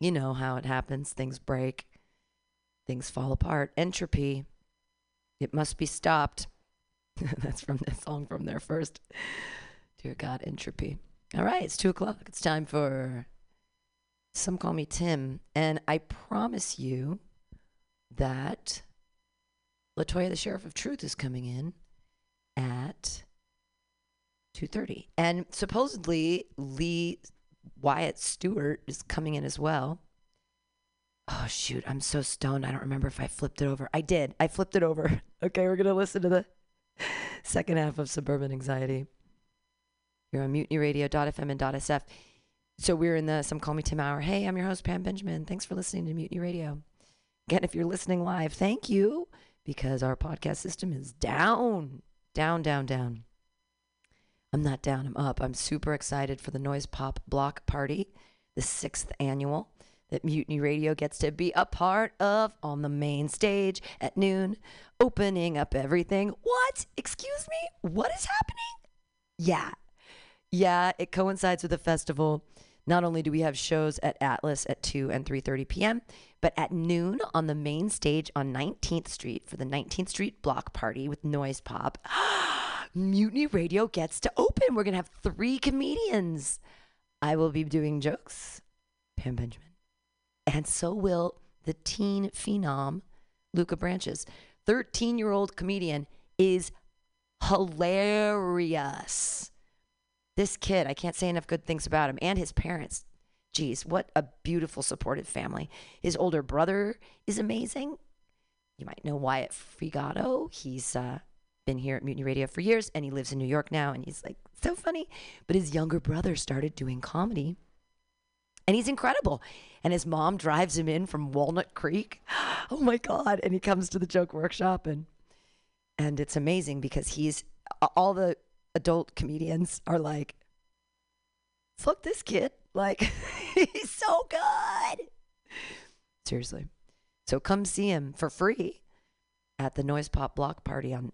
You know how it happens. Things break, things fall apart. Entropy. It must be stopped. That's from the song from there first. Dear God, entropy. All right, it's two o'clock. It's time for Some Call Me Tim. And I promise you that Latoya, the Sheriff of Truth, is coming in at 2.30. And supposedly Lee Wyatt Stewart is coming in as well. Oh, shoot. I'm so stoned. I don't remember if I flipped it over. I did. I flipped it over. Okay, we're going to listen to the second half of Suburban Anxiety. You're on mutinyradio.fm and .sf. So we're in the Some Call Me Tim hour. Hey, I'm your host, Pam Benjamin. Thanks for listening to Mutiny Radio. Again, if you're listening live, thank you because our podcast system is down, down, down, down. I'm not down, I'm up. I'm super excited for the Noise Pop Block Party, the sixth annual that Mutiny Radio gets to be a part of on the main stage at noon, opening up everything. What? Excuse me? What is happening? Yeah. Yeah, it coincides with the festival. Not only do we have shows at Atlas at 2 and 3:30 p.m., but at noon on the main stage on 19th Street for the 19th Street Block Party with Noise Pop. Mutiny Radio gets to open. We're going to have three comedians. I will be doing jokes, Pam Benjamin. And so will the teen phenom, Luca Branches. 13 year old comedian is hilarious. This kid, I can't say enough good things about him and his parents. Geez, what a beautiful, supportive family. His older brother is amazing. You might know Wyatt Frigato. He's uh, been here at Mutiny Radio for years and he lives in New York now and he's like so funny. But his younger brother started doing comedy and he's incredible. And his mom drives him in from Walnut Creek. Oh my God. And he comes to the joke workshop and and it's amazing because he's all the adult comedians are like, fuck this kid. Like, he's so good. Seriously. So come see him for free at the Noise Pop Block Party on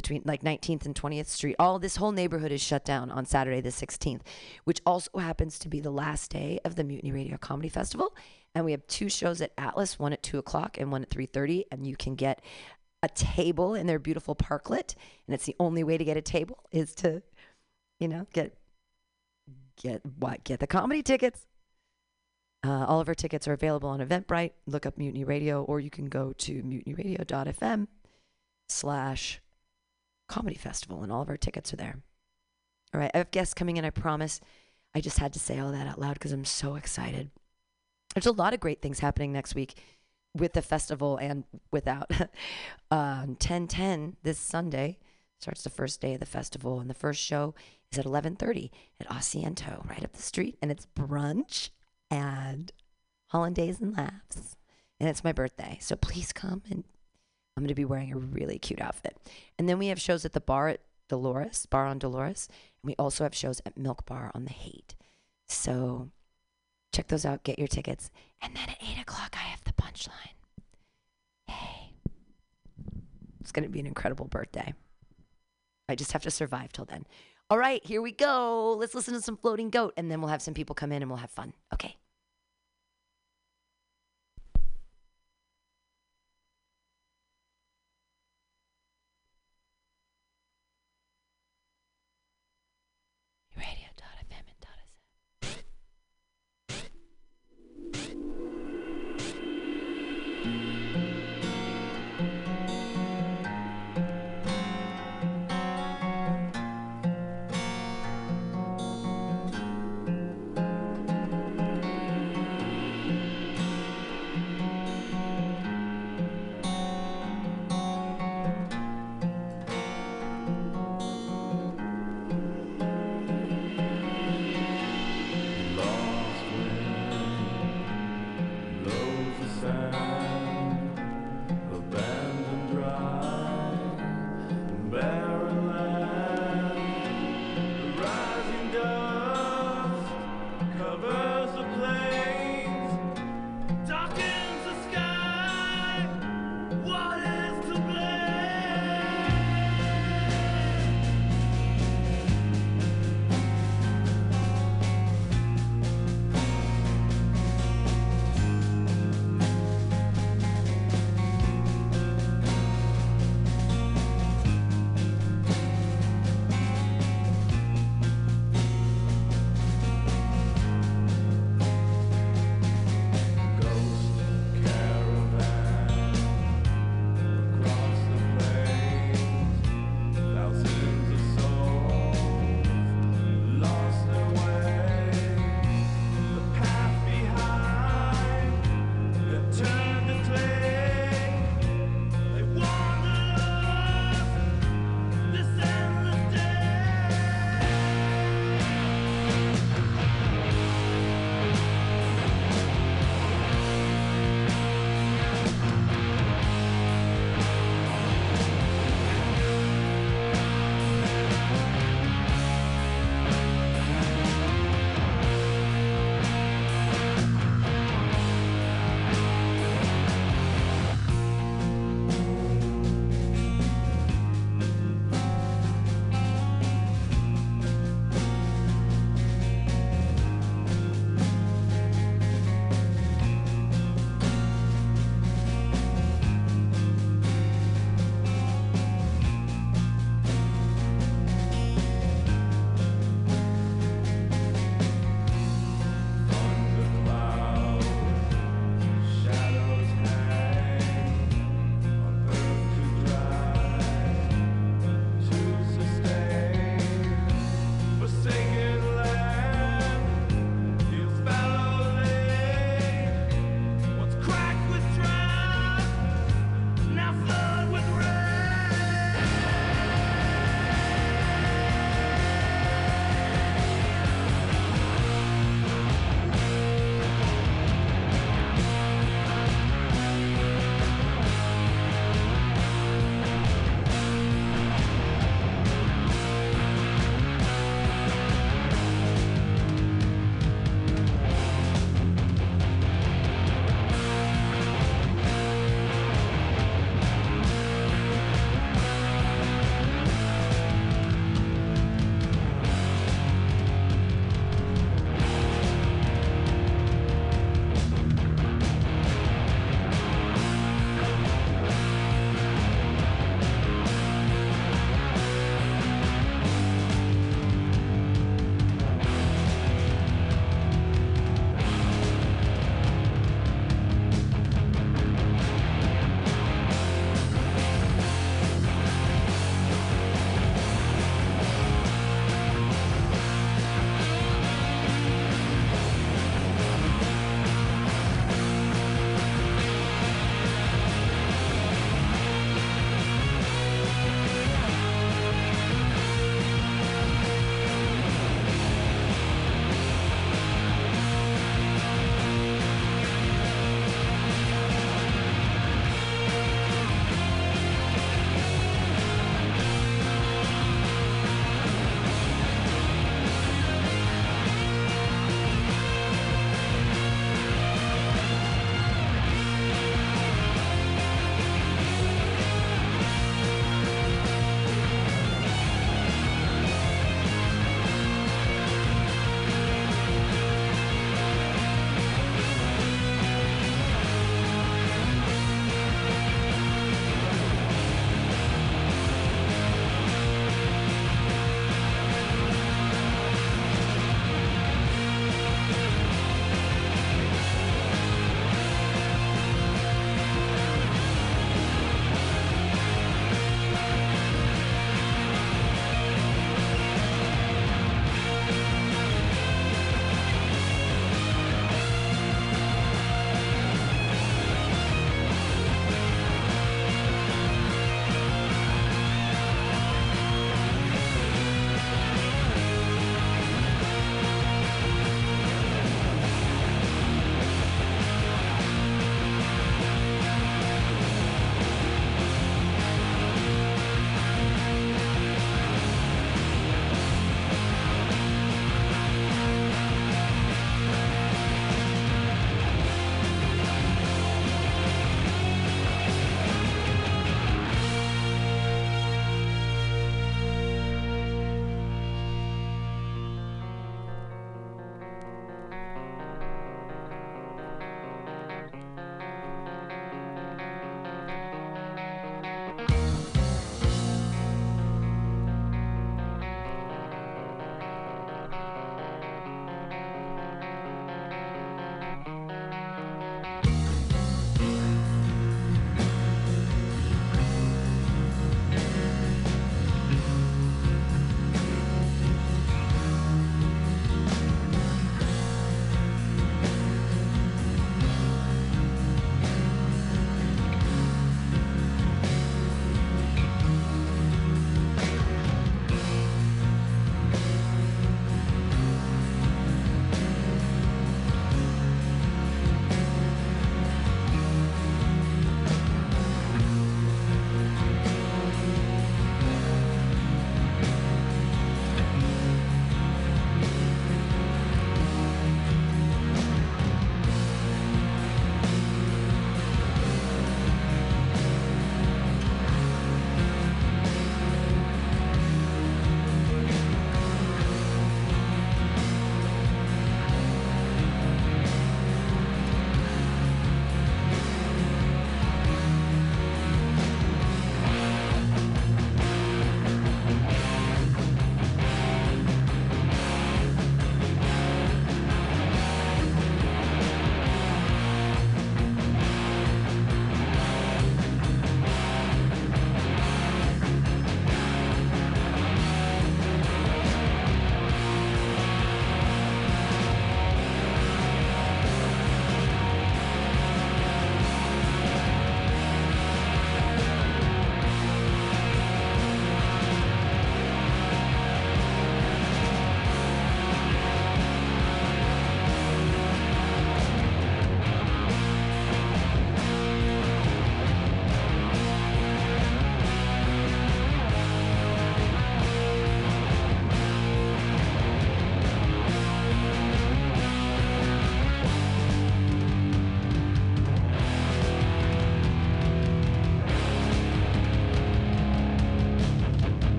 between like 19th and 20th Street. All this whole neighborhood is shut down on Saturday the 16th, which also happens to be the last day of the Mutiny Radio Comedy Festival. And we have two shows at Atlas, one at two o'clock and one at 3:30, and you can get a table in their beautiful parklet. And it's the only way to get a table is to, you know, get get what get the comedy tickets. Uh, all of our tickets are available on Eventbrite. Look up Mutiny Radio, or you can go to mutinyradio.fm slash comedy festival, and all of our tickets are there. All right, I have guests coming in. I promise. I just had to say all that out loud because I'm so excited. There's a lot of great things happening next week with the festival and without. um, 1010 this Sunday starts the first day of the festival, and the first show is at 11:30 at Asiento, right up the street, and it's brunch and hollandaise and laughs, and it's my birthday, so please come and I'm going to be wearing a really cute outfit. And then we have shows at the bar at Dolores, Bar on Dolores, and we also have shows at Milk Bar on the Haight. So check those out, get your tickets, and then at eight o'clock I have the punchline. Hey, it's going to be an incredible birthday. I just have to survive till then. All right, here we go. Let's listen to some Floating Goat, and then we'll have some people come in and we'll have fun. Okay.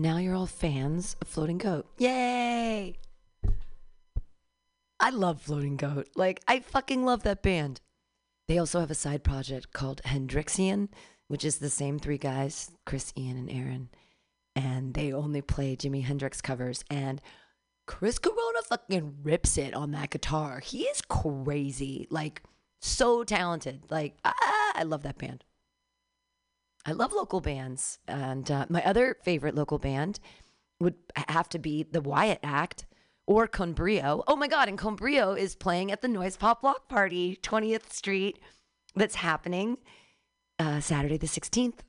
Now you're all fans of Floating Goat. Yay! I love Floating Goat. Like, I fucking love that band. They also have a side project called Hendrixian, which is the same three guys, Chris, Ian, and Aaron. And they only play Jimi Hendrix covers. And Chris Corona fucking rips it on that guitar. He is crazy. Like, so talented. Like, ah, I love that band. I love local bands. And uh, my other favorite local band would have to be the Wyatt Act or Con Brio. Oh my God, and Con Brio is playing at the Noise Pop Block Party, 20th Street, that's happening uh, Saturday the 16th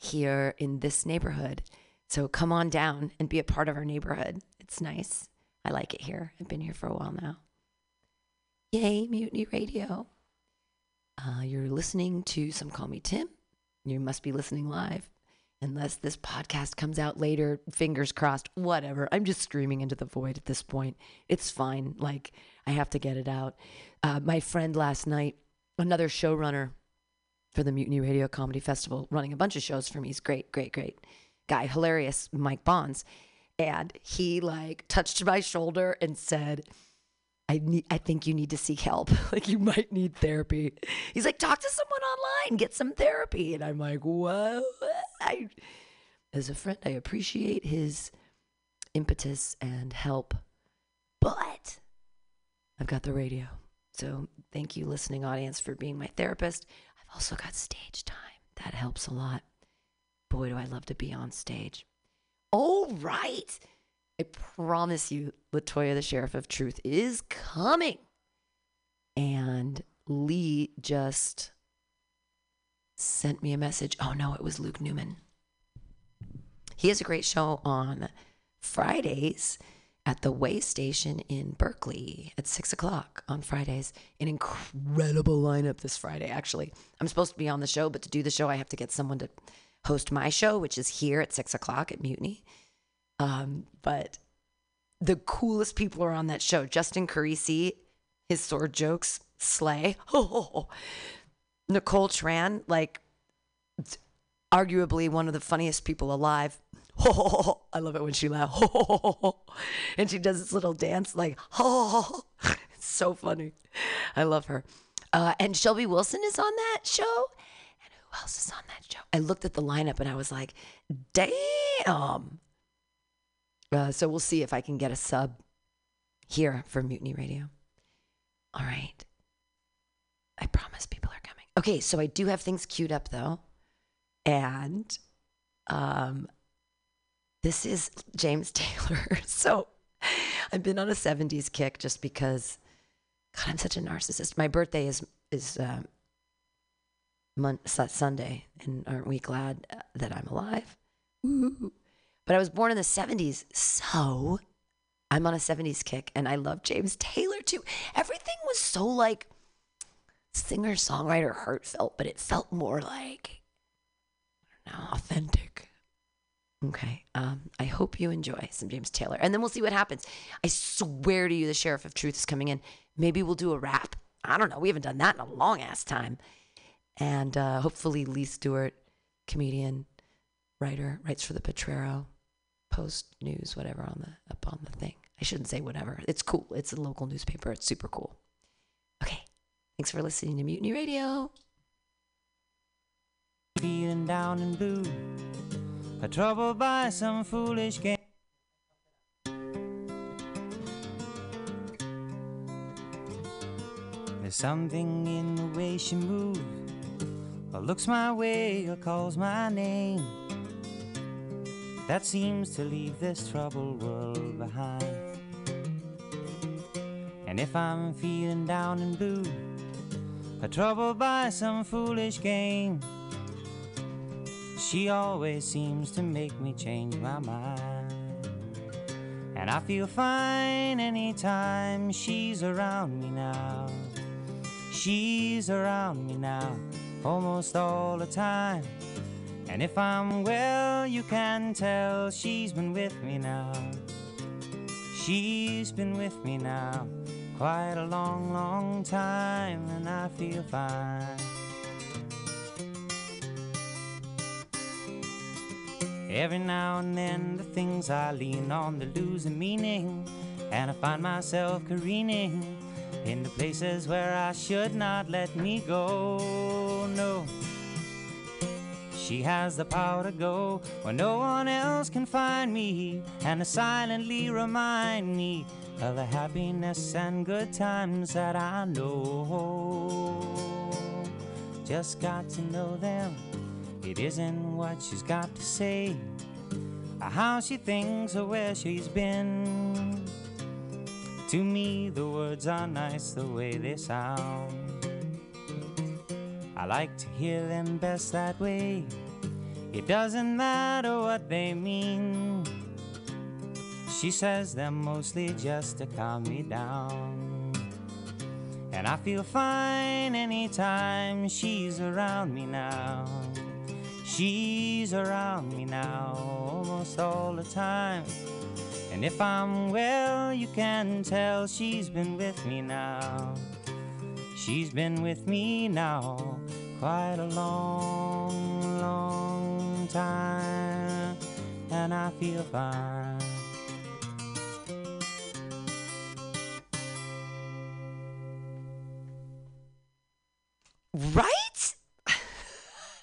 here in this neighborhood. So come on down and be a part of our neighborhood. It's nice. I like it here. I've been here for a while now. Yay, Mutiny Radio. Uh, you're listening to Some Call Me Tim. You must be listening live. Unless this podcast comes out later, fingers crossed, whatever. I'm just screaming into the void at this point. It's fine. Like, I have to get it out. Uh, my friend last night, another showrunner for the Mutiny Radio Comedy Festival, running a bunch of shows for me. He's great, great, great guy, hilarious, Mike Bonds. And he like touched my shoulder and said, I need I think you need to seek help. like you might need therapy. He's like, talk to someone online, get some therapy. And I'm like, whoa. I as a friend, I appreciate his impetus and help. But I've got the radio. So thank you, listening audience, for being my therapist. I've also got stage time. That helps a lot. Boy, do I love to be on stage. All right. I promise you, Latoya, the Sheriff of Truth, is coming. And Lee just sent me a message. Oh no, it was Luke Newman. He has a great show on Fridays at the Way Station in Berkeley at six o'clock on Fridays. An incredible lineup this Friday, actually. I'm supposed to be on the show, but to do the show, I have to get someone to host my show, which is here at six o'clock at Mutiny. Um, but the coolest people are on that show. Justin Carisi, his sword jokes slay. Oh, Nicole Tran, like arguably one of the funniest people alive. Oh, I love it when she laughs. Oh, and she does this little dance like, oh, it's so funny. I love her. Uh, and Shelby Wilson is on that show. And who else is on that show? I looked at the lineup and I was like, damn. Uh, so we'll see if I can get a sub here for Mutiny Radio. All right. I promise people are coming. Okay, so I do have things queued up though. And um this is James Taylor. so I've been on a 70s kick just because God, I'm such a narcissist. My birthday is is uh, Mon- Sunday, and aren't we glad uh, that I'm alive? But I was born in the 70s, so I'm on a 70s kick, and I love James Taylor too. Everything was so like singer songwriter heartfelt, but it felt more like I don't know, authentic. Okay. Um, I hope you enjoy some James Taylor. And then we'll see what happens. I swear to you, the Sheriff of Truth is coming in. Maybe we'll do a rap. I don't know. We haven't done that in a long ass time. And uh, hopefully, Lee Stewart, comedian, writer, writes for the Potrero, Post News, whatever on the up on the thing. I shouldn't say whatever. It's cool. It's a local newspaper. It's super cool. Okay. Thanks for listening to Mutiny Radio. Feeling down and blue, troubled by some foolish game. There's something in the way she moves, or looks my way, or calls my name. That seems to leave this troubled world behind. And if I'm feeling down and blue, or troubled by some foolish game, she always seems to make me change my mind. And I feel fine anytime she's around me now. She's around me now almost all the time. And if I'm well, you can tell she's been with me now. She's been with me now quite a long, long time, and I feel fine. Every now and then, the things I lean on, they lose a meaning. And I find myself careening into places where I should not let me go. No. She has the power to go where no one else can find me and to silently remind me of the happiness and good times that I know. Just got to know them. It isn't what she's got to say, or how she thinks, or where she's been. To me, the words are nice the way they sound. I like to hear them best that way. It doesn't matter what they mean. She says they're mostly just to calm me down. And I feel fine anytime she's around me now. She's around me now almost all the time. And if I'm well, you can tell she's been with me now. She's been with me now quite a long, long time, and I feel fine. Right?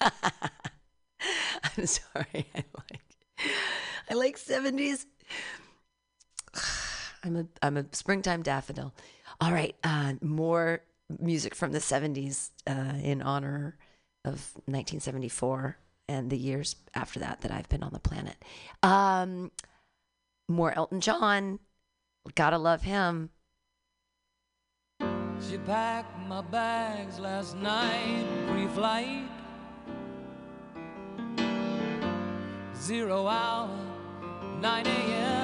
I'm sorry. I like I like 70s. I'm a I'm a springtime daffodil. All right, uh, more music from the 70s uh, in honor of 1974 and the years after that that I've been on the planet. Um, more Elton John. Gotta love him. She packed my bags last night, pre-flight. Zero hour, 9 a.m.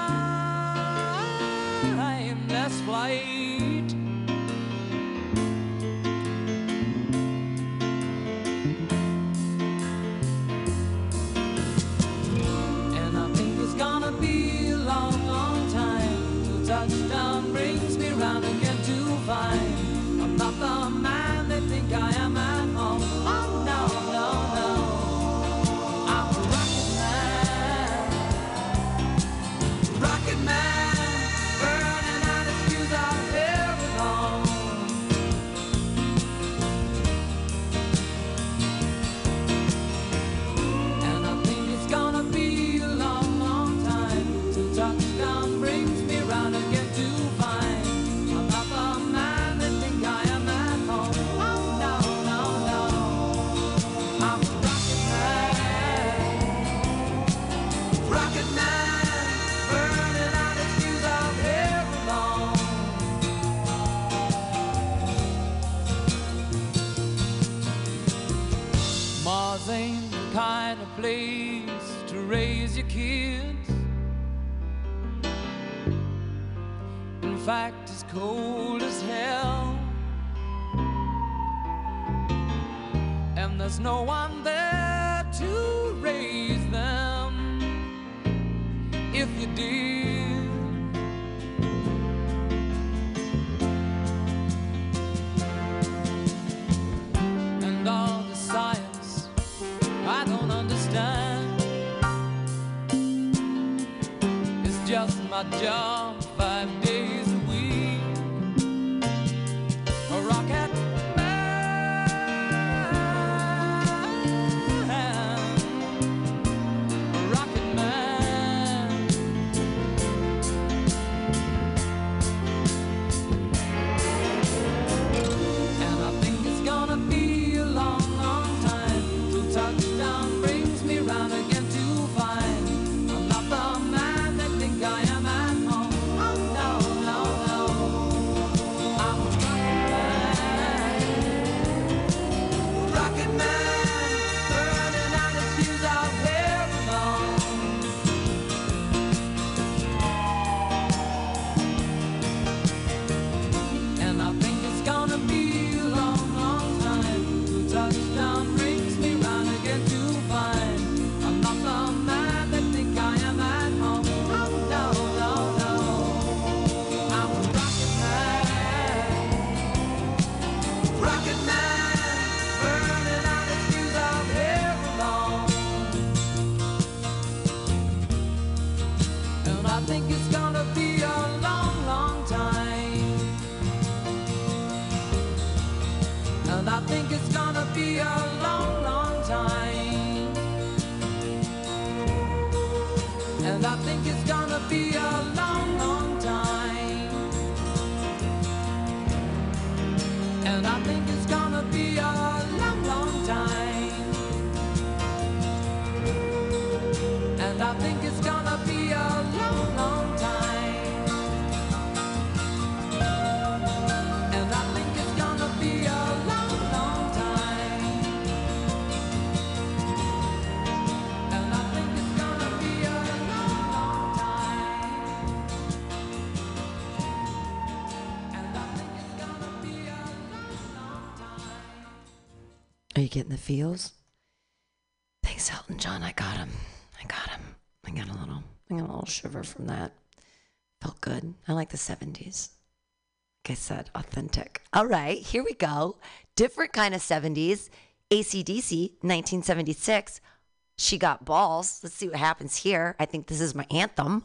timeless flight. feels. Thanks, Elton John. I got him. I got him. I got a little. I got a little shiver from that. Felt good. I like the '70s. Like I said, authentic. All right, here we go. Different kind of '70s. AC/DC, 1976. She got balls. Let's see what happens here. I think this is my anthem.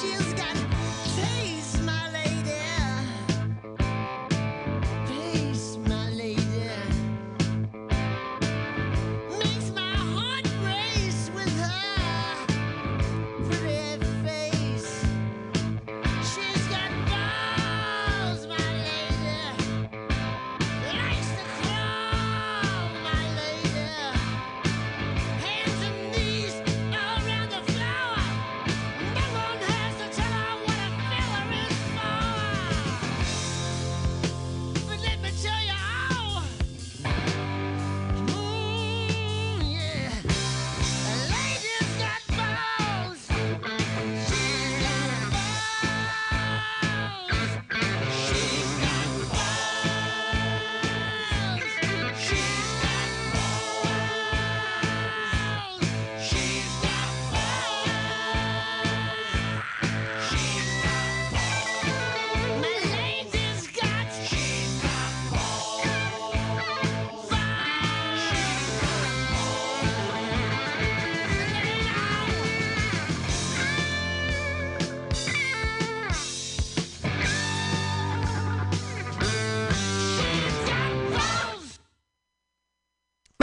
you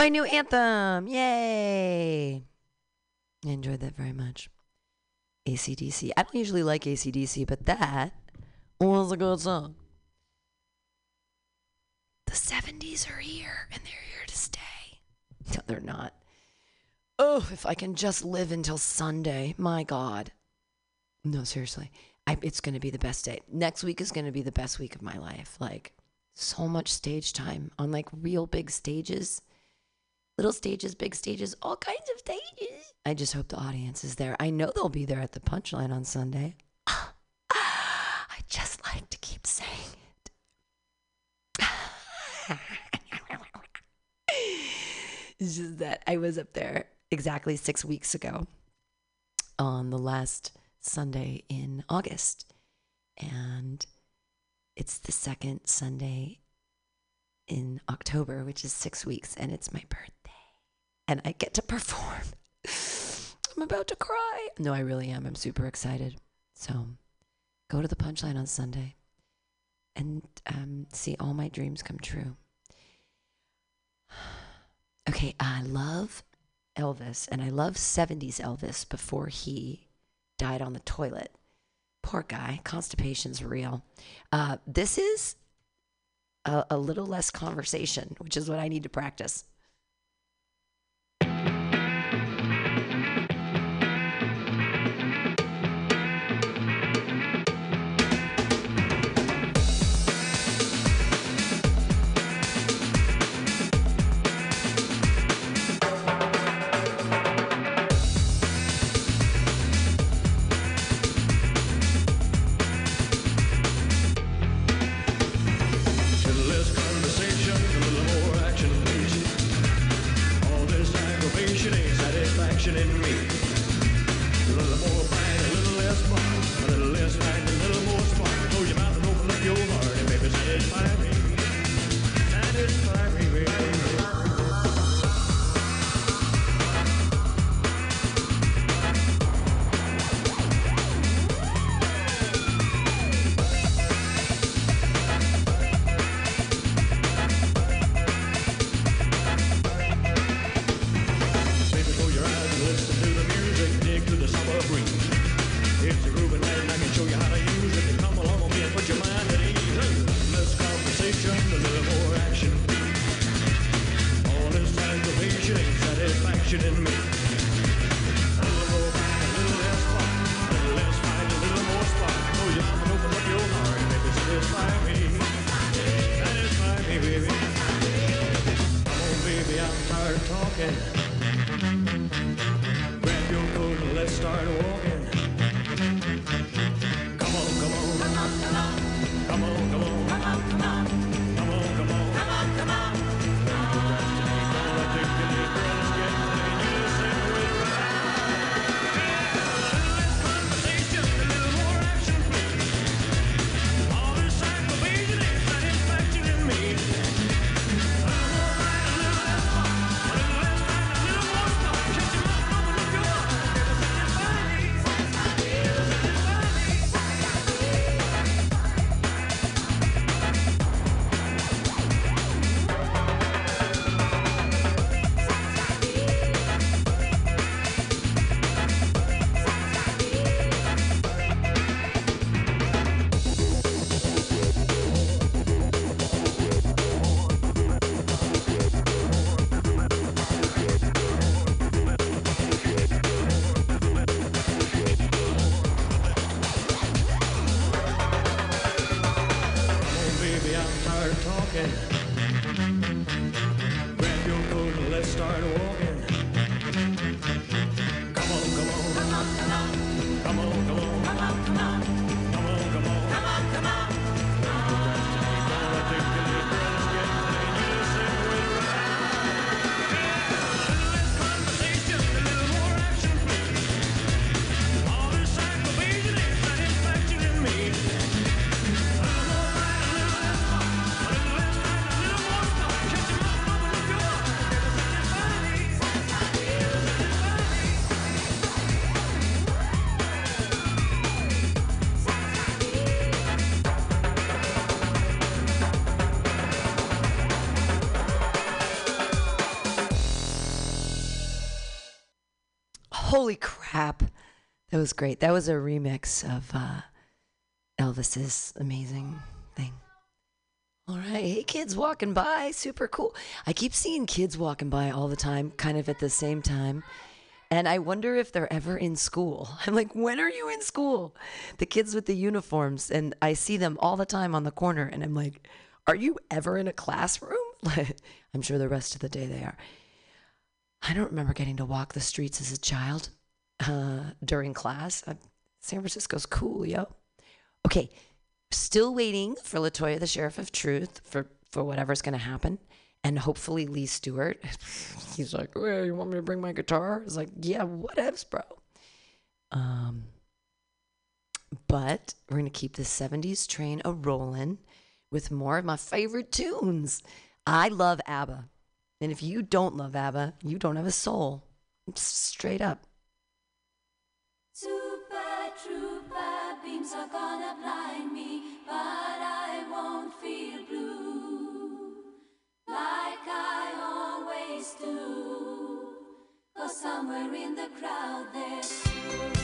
My new anthem. Yay. I enjoyed that very much. AC/DC. I don't usually like AC/DC, but that was a good song. The 70s are here and they're here to stay. No, they're not. Oh, if I can just live until Sunday. My God. No, seriously. I, it's going to be the best day. Next week is going to be the best week of my life. Like, so much stage time on like real big stages, little stages, big stages, all kinds of stages. I just hope the audience is there. I know they'll be there at the punchline on Sunday. I just like to keep saying it. it's just that I was up there exactly six weeks ago on the last Sunday in August. And it's the second Sunday in October, which is six weeks, and it's my birthday. And I get to perform. I'm about to cry. No, I really am. I'm super excited. So go to the punchline on Sunday and um, see all my dreams come true. Okay, I love Elvis, and I love 70s Elvis before he died on the toilet. Poor guy, constipation's real. Uh, this is a, a little less conversation, which is what I need to practice. Was great. That was a remix of uh, Elvis's amazing thing. All right. Hey, kids walking by. Super cool. I keep seeing kids walking by all the time, kind of at the same time. And I wonder if they're ever in school. I'm like, when are you in school? The kids with the uniforms. And I see them all the time on the corner. And I'm like, are you ever in a classroom? I'm sure the rest of the day they are. I don't remember getting to walk the streets as a child uh, during class. Uh, San Francisco's cool, yo. Okay, still waiting for Latoya, the sheriff of truth, for for whatever's going to happen, and hopefully Lee Stewart. He's like, "Well, you want me to bring my guitar?" It's like, "Yeah, whatevs, bro." Um, but we're gonna keep the '70s train a rolling with more of my favorite tunes. I love ABBA, and if you don't love ABBA, you don't have a soul. Straight up. Super trooper beams are gonna blind me, but I won't feel blue like I always do. Cause somewhere in the crowd there's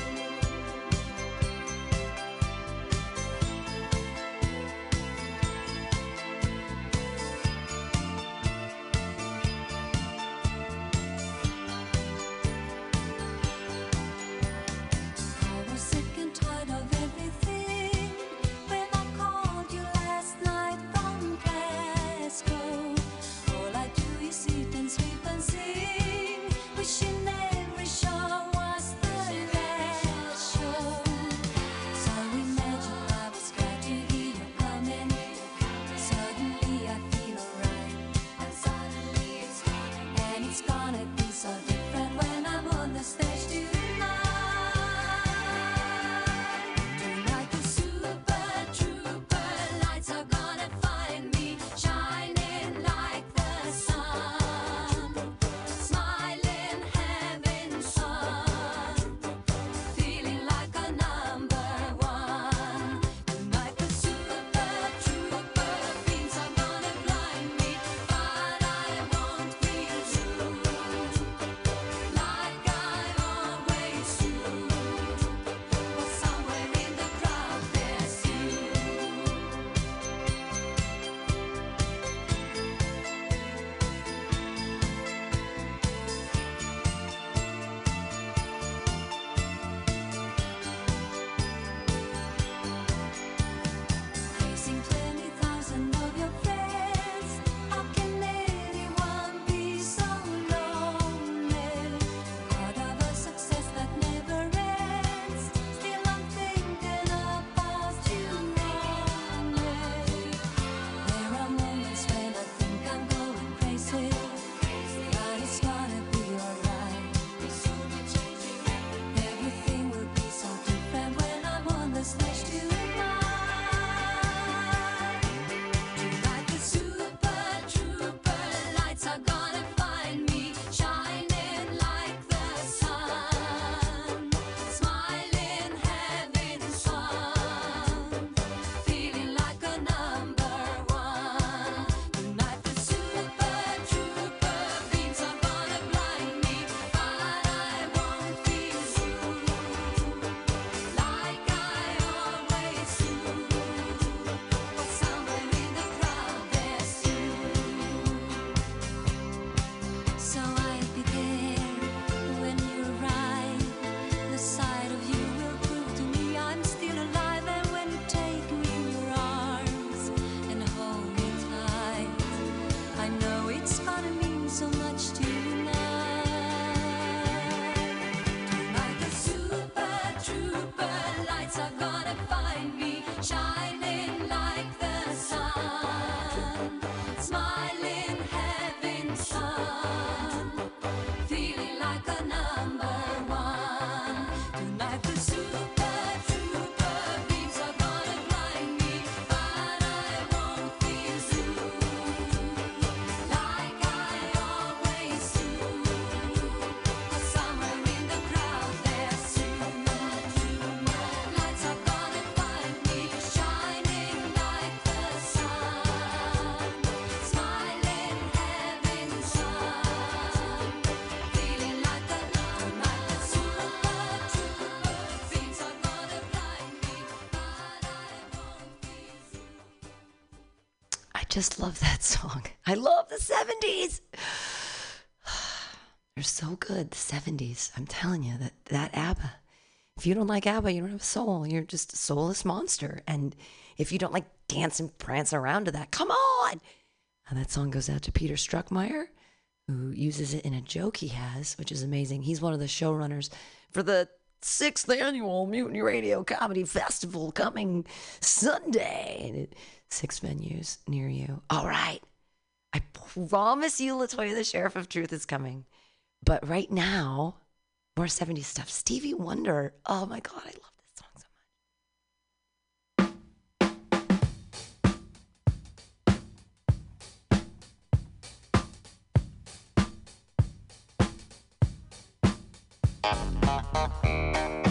just love that song. I love the 70s. They're so good, the 70s. I'm telling you that that ABBA. If you don't like ABBA, you don't have a soul. You're just a soulless monster. And if you don't like dance and prance around to that, come on. And that song goes out to Peter Struckmeyer, who uses it in a joke he has, which is amazing. He's one of the showrunners for the sixth annual Mutiny Radio Comedy Festival coming Sunday. Six venues near you. All right. I promise you, Latoya, the Sheriff of Truth is coming. But right now, more 70s stuff. Stevie Wonder. Oh my God, I love this song so much.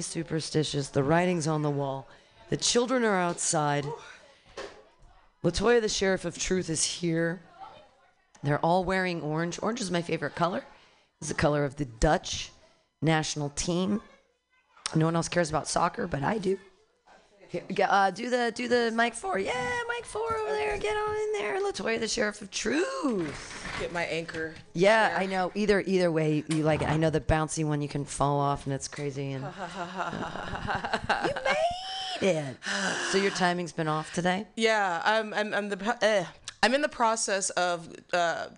Superstitious. The writing's on the wall. The children are outside. Latoya, the Sheriff of Truth, is here. They're all wearing orange. Orange is my favorite color. It's the color of the Dutch national team. No one else cares about soccer, but I do. Uh, do the do the Mike Four. Yeah, Mike Four over there. Get on in there. Latoya, the sheriff of truth. Get my anchor. Yeah, I know. Either either way, you like it. I know the bouncy one you can fall off and it's crazy. And you made it. So your timing's been off today. Yeah, I'm I'm I'm the eh, I'm in the process of uh,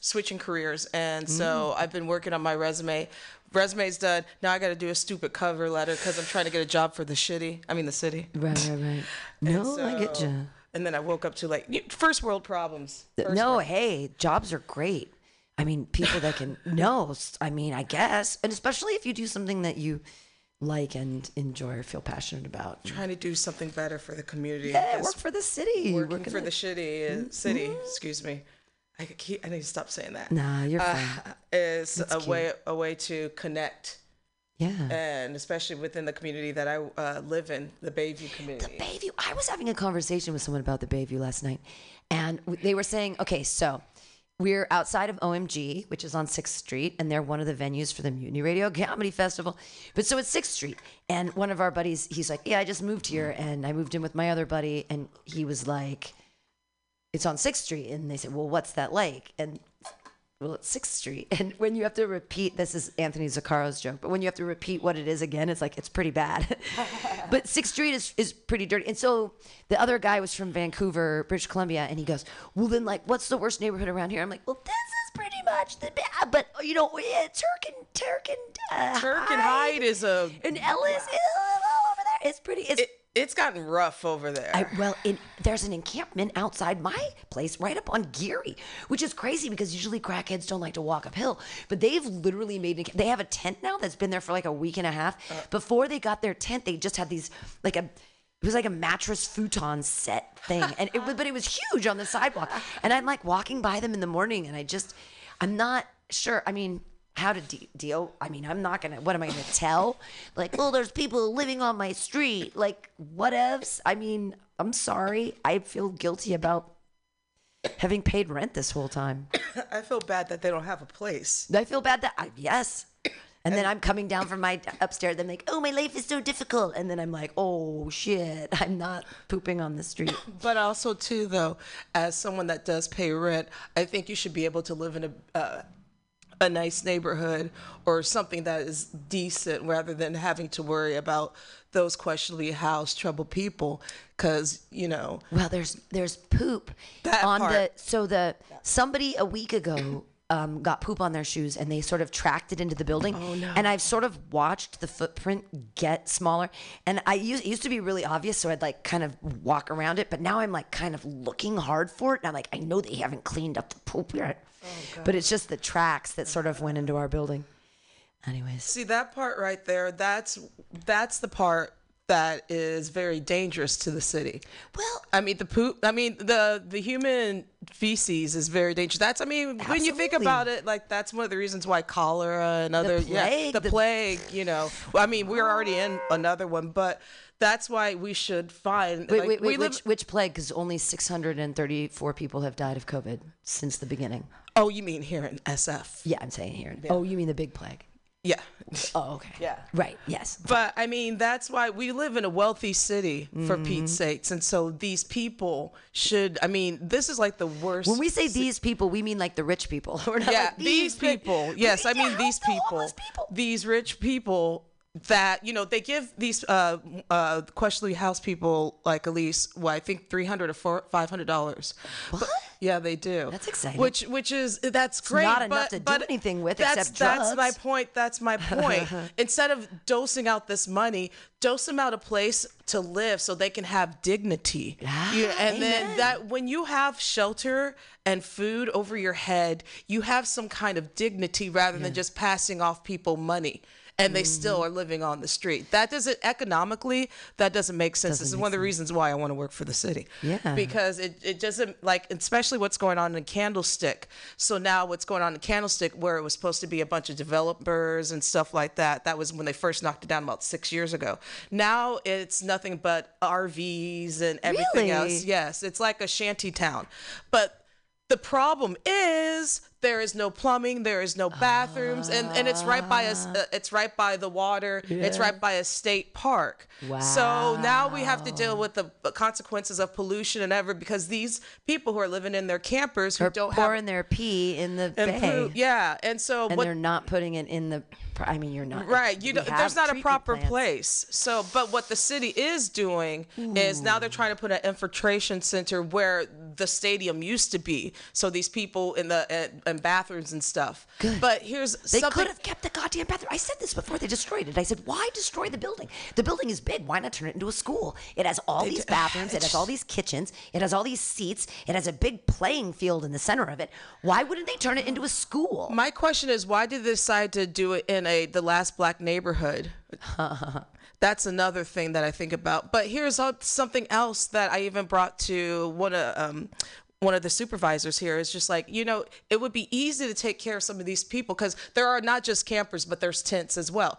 switching careers, and so I've been working on my resume. Resume's done. Now I got to do a stupid cover letter because I'm trying to get a job for the shitty. I mean the city. Right, right, right. No, I get you. And then I woke up to like first world problems. First No, world- hey, jobs are great. I mean, people that can no. I mean, I guess, and especially if you do something that you like and enjoy or feel passionate about. trying to do something better for the community. Yeah, work for the city. working Working for at- the shitty uh, city. Excuse me. I keep, I need to stop saying that. Nah, you're Uh, fine. is That's a cute. way a way to connect Yeah. and especially within the community that I uh, live in, the Bayview community. The Bayview. I was having a conversation with someone about the Bayview last night, and they were saying, okay, so we're outside of OMG, which is on Sixth Street, and they're one of the venues for the Mutiny Radio Comedy Festival. But so it's Sixth Street, and one of our buddies, he's like, yeah, I just moved here, and I moved in with my other buddy, and he was like, it's on Sixth Street, and they said, well, what's that like? And well, it's Sixth Street. And when you have to repeat, this is Anthony Zaccaro's joke, but when you have to repeat what it is again, it's like, it's pretty bad. but Sixth Street is, is pretty dirty. And so the other guy was from Vancouver, British Columbia, and he goes, well, then, like, what's the worst neighborhood around here? I'm like, well, this is pretty much the bad, but, you know, yeah, Turk and, Turk and, uh, Turk and Hyde is a and Ellis is all over there. It's pretty, it's it, it's gotten rough over there. I, well, in, there's an encampment outside my place, right up on Geary, which is crazy because usually crackheads don't like to walk uphill. But they've literally made it. They have a tent now that's been there for like a week and a half. Uh. Before they got their tent, they just had these like a. It was like a mattress futon set thing, and it was, but it was huge on the sidewalk. And I'm like walking by them in the morning, and I just, I'm not sure. I mean, how to de- deal. I mean, I'm not gonna. What am I gonna tell? Like, oh, there's people living on my street. Like, whatevs. I mean, I'm sorry. I feel guilty about having paid rent this whole time. I feel bad that they don't have a place. I feel bad that I yes. And then I'm coming down from my upstairs. I'm like, oh, my life is so difficult. And then I'm like, oh shit, I'm not pooping on the street. But also too, though, as someone that does pay rent, I think you should be able to live in a uh, a nice neighborhood or something that is decent, rather than having to worry about those questionably housed troubled people. Because you know, Well, there's there's poop That on the so the somebody a week ago um, got poop on their shoes and they sort of tracked it into the building. Oh no! And I've sort of watched the footprint get smaller. And I used it used to be really obvious, so I'd like kind of walk around it. But now I'm like kind of looking hard for it, and I'm like, I know they haven't cleaned up the poop yet. Oh, but it's just the tracks that sort of went into our building. Anyways, see that part right there. That's that's the part that is very dangerous to the city. well, I mean the poop. I mean the the human feces is very dangerous. That's I mean when you think about it, like that's one of the reasons why cholera and other yeah plague, the, the- plague. You know, I mean we're already in another one, but that's why we should find. wait, like, wait, wait. live- Which which plague? Because only 634 people have died of COVID since the beginning. oh, you mean here in SF? Yeah, I'm saying here. In. Oh, you mean the big plague? Yeah. Oh, okay. Yeah. Right. Yes. But I mean, that's why we live in a wealthy city, for Mm-hmm. Pete's sakes. And so these people should, I mean, this is like the worst. When we say these people, we mean like the rich people. We're not yeah, like these pe- people. Yes, I mean these people, people. These rich people that you know they give these uh uh questionably house people like least well I think three hundred or four five hundred dollars. What? Yeah, they do. That's exciting. Which which is that's great. not enough but, to do anything with that's, except That's my point. That's my point. Instead of dosing out this money, dose them out a place to live so they can have dignity. You- and then that when you have shelter and food over your head, you have some kind of dignity rather than just passing off people money. And they still Mm-hmm. are living on the street. That doesn't economically. That doesn't make sense. this is one of the reasons why I want to work for the city. Yeah. Because it, it doesn't like, especially what's going on in Candlestick. So now what's going on in Candlestick, where it was supposed to be a bunch of developers and stuff like that. That was when they first knocked it down about six years ago. Now it's nothing but RVs and everything Really? else. Yes, it's like a shanty town. But the problem is there is no plumbing, there is no bathrooms, and, and it's right by us. Uh, it's right by the water. It's right by a state park. wow. So now we have to deal with the consequences of pollution and ever because these people who are living in their campers who Or don't pouring have their pee in the bay. poo- yeah, and so and what they're not putting it in the. I mean, you're not Right. You don't, there's not a proper plants. place. So, but what the city is doing is now they're trying to put an infiltration center where the stadium used to be. So these people in the and, and bathrooms and stuff. Good. But here's They something. could have kept the goddamn bathroom. I said this before they destroyed it. I said, why destroy the building? The building is big. Why not turn it into a school? It has all these d- bathrooms. It has all these kitchens. It has all these seats. It has a big playing field in the center of it. Why wouldn't they turn it into a school? My question is, why did they decide to do it in a the last black neighborhood? That's another thing that I think about. But here's something else that I even brought to one of um, one of the supervisors here. Is just like you know, it would be easy to take care of some of these people because there are not just campers, but there's tents as well.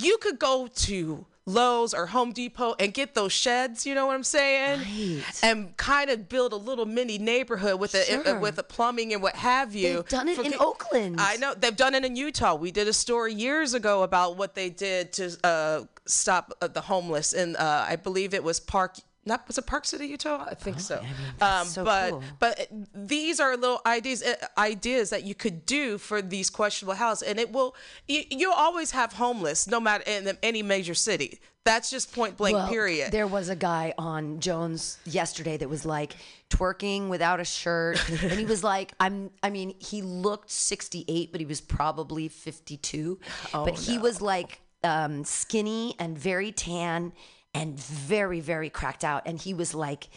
You could go to Lowe's or Home Depot and get those sheds. You know what I'm saying? Right. And kind of build a little mini neighborhood with a Sure. with a plumbing and what have you. They've done it For in Oakland. I know they've done it in Utah. We did a story years ago about what they did to uh, stop uh, the homeless, and uh, I believe it was Park. Not was it Park City, Utah? I think so. Oh, I mean, that's so but cool. but these are little ideas uh, ideas that you could do for these questionable houses, and it will. You, you'll always have homeless, no matter in any major city. That's just point blank. Well, period. There was a guy on Jones yesterday that was like twerking without a shirt, and he was like, "I'm." I mean, he looked 68, but he was probably 52. Oh, but he was like um, skinny and very tan and very, very cracked out, and he was like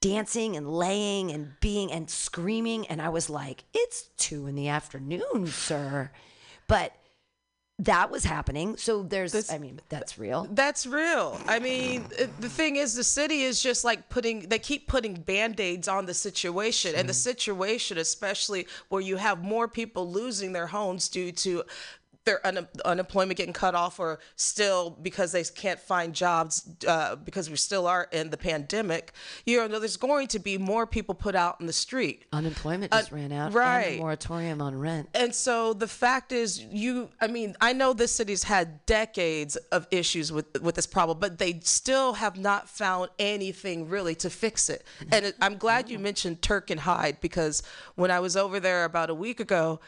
dancing and laying and being and screaming, and I was like, "It's two in the afternoon, sir," but. That was happening. So there's, I mean, that's real. That's real. I mean, the thing is, the city is just like putting, they keep putting band aids on the situation. And the mm-hmm. situation, especially where you have more people losing their homes due to their un- unemployment getting cut off or still because they can't find jobs uh, because we still are in the pandemic, you know, there's going to be more people put out in the street. Unemployment just ran out. Right. moratorium on rent. And so the fact is, you, I mean, I know this city's had decades of issues with with this problem, but they still have not found anything really to fix it. And it, I'm glad you mentioned Turk and Hyde because when I was over there about a week ago,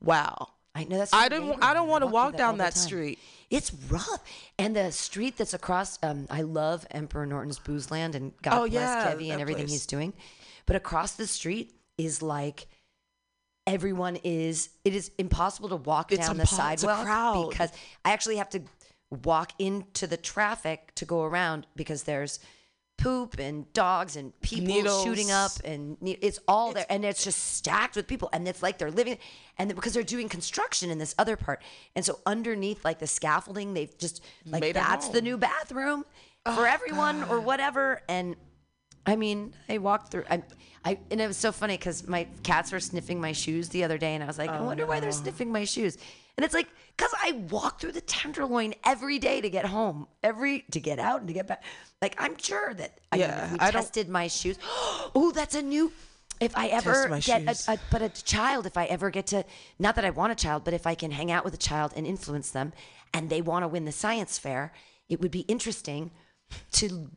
wow. I know that's. I don't- I don't wanna walk down that street. It's rough, and the street that's across. Um, I love Emperor Norton's Booze Land, and God Oh, bless yeah, Kevy and everything place. he's doing. But across the street is like everyone is. It is impossible to walk It's down the impo- it's a sidewalk crowd. because I actually have to walk into the traffic to go around because there's poop and dogs and people Needles. shooting up and ne- it's all there and it's just stacked with people and it's like they're living and then because they're doing construction in this other part and so underneath like the scaffolding they've just like that's the new bathroom for everyone or whatever and I mean, I walked through. I, I and it was so funny because my cats were sniffing my shoes the other day, and I was like, I wonder why they're sniffing my shoes. And it's like, cause I walk through the Tenderloin every day to get home, every to get out and to get back. Like I'm sure that I Yeah, I don't- tested my shoes. Oh, that's a new. If I ever get a, a, but a child, if I ever get to, not that I want a child, but if I can hang out with a child and influence them, and they want to win the science fair, it would be interesting to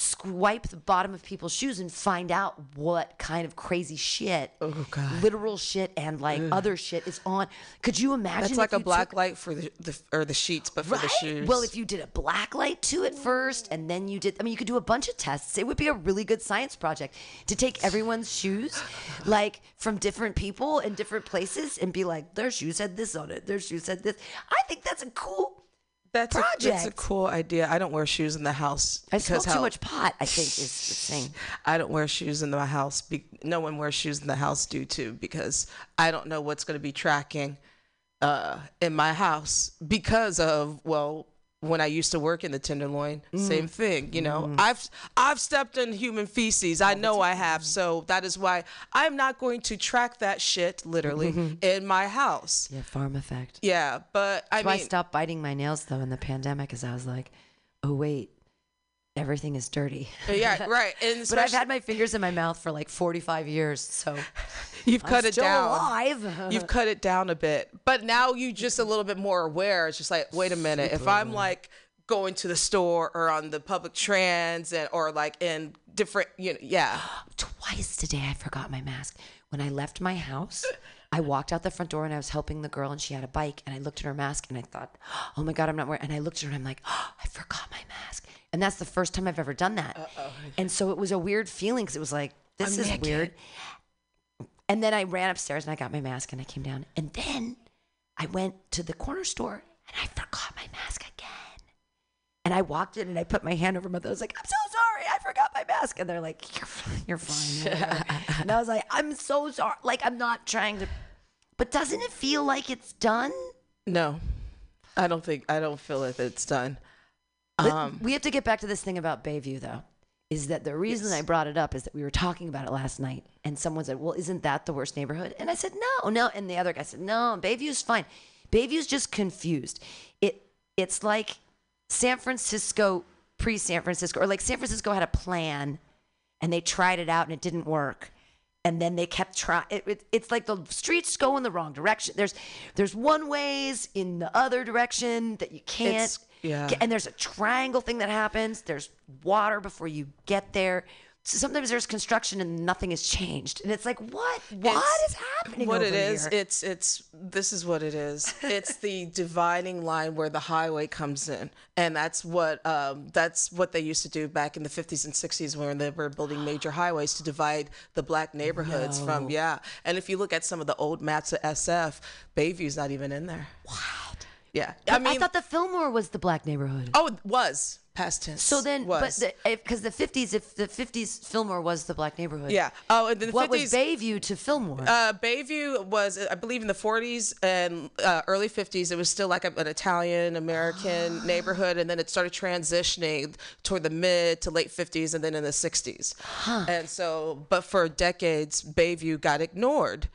swipe the bottom of people's shoes and find out what kind of crazy shit, Oh, literal shit, and like other shit is on. Could you imagine? That's like a black took- light for the, the or the sheets, but for Right? the shoes. Well, if you did a black light to it first, and then you did, I mean, you could do a bunch of tests. It would be a really good science project to take everyone's shoes, like from different people in different places, and be like, their shoes had this on it, their shoes had this. I think that's a cool. That's a, that's a cool idea. I don't wear shoes in the house. I because smoke too much pot. I think is the thing. I don't wear shoes in my house. Be- no one wears shoes in the house due to because I don't know what's going to be tracking uh, in my house because of well when I used to work in the Tenderloin, Mm. same thing. You know, I've I've stepped in human feces. I know I have. So that is why I'm not going to track that shit literally in my house. Yeah, farm effect. Yeah, but I why I stopped biting my nails though in the pandemic, is I was like, oh wait, everything is dirty. Uh, yeah, right. And But I've had my fingers in my mouth for like 45 years, so you've cut I'm it still down. alive. You've cut it down a bit, but now you are just a little bit more aware. It's just like, wait a minute, if I'm like going to the store or on the public trans and or like in different, you know, yeah, Twice today I forgot my mask. When I left my house, I walked out the front door and I was helping the girl and she had a bike and I looked at her mask and I thought, oh my God, I'm not wearing And I looked at her and I'm like, oh, I forgot my mask. And that's the first time I've ever done that. And so it was a weird feeling because it was like, this I'm is naked. weird. And then I ran upstairs and I got my mask and I came down. And then I went to the corner store and I forgot my mask again. And I walked in and I put my hand over my mouth. I was like, I'm so sorry, I forgot my mask. And they're like, You're fine, you're fine. whatever." and I was like, I'm so sorry. Like I'm not trying to but doesn't it feel like it's done? no, I don't think I don't feel that it's done. Um, we have to get back to this thing about Bayview though. Is that the reason I brought it up is that we were talking about it last night and someone said, Well, isn't that the worst neighborhood? And I said, No, no. And the other guy said, No, Bayview's fine. Bayview's just confused. It it's like San Francisco pre San Francisco, or like San Francisco had a plan and they tried it out and it didn't work. And then they kept trying. It, it, it's like the streets go in the wrong direction. There's there's one ways in the other direction that you can't. It's- yeah. get- and there's a triangle thing that happens. There's water before you get there. So sometimes there's construction and nothing has changed, and it's like, what? What It's- is happening? What it is, here? it's it's this is what it is. It's the dividing line where the highway comes in, and that's what um, that's what they used to do back in the 50s and 60s when they were building major highways to divide the black neighborhoods from yeah. And if you look at some of the old maps of SF, Bayview's not even in there. What? Yeah, I mean, I thought the Fillmore was the black neighborhood. oh, it was past tense. So then, was. but because the, 50s, if the 50s Fillmore was the black neighborhood, yeah. Oh, and then the What 50s. was Bayview to Fillmore? Uh, Bayview was, I believe, in the 40s and uh, early 50s. It was still like a, an Italian American neighborhood, and then it started transitioning toward the mid to late 50s, and then in the 60s. And so, but for decades, Bayview got ignored.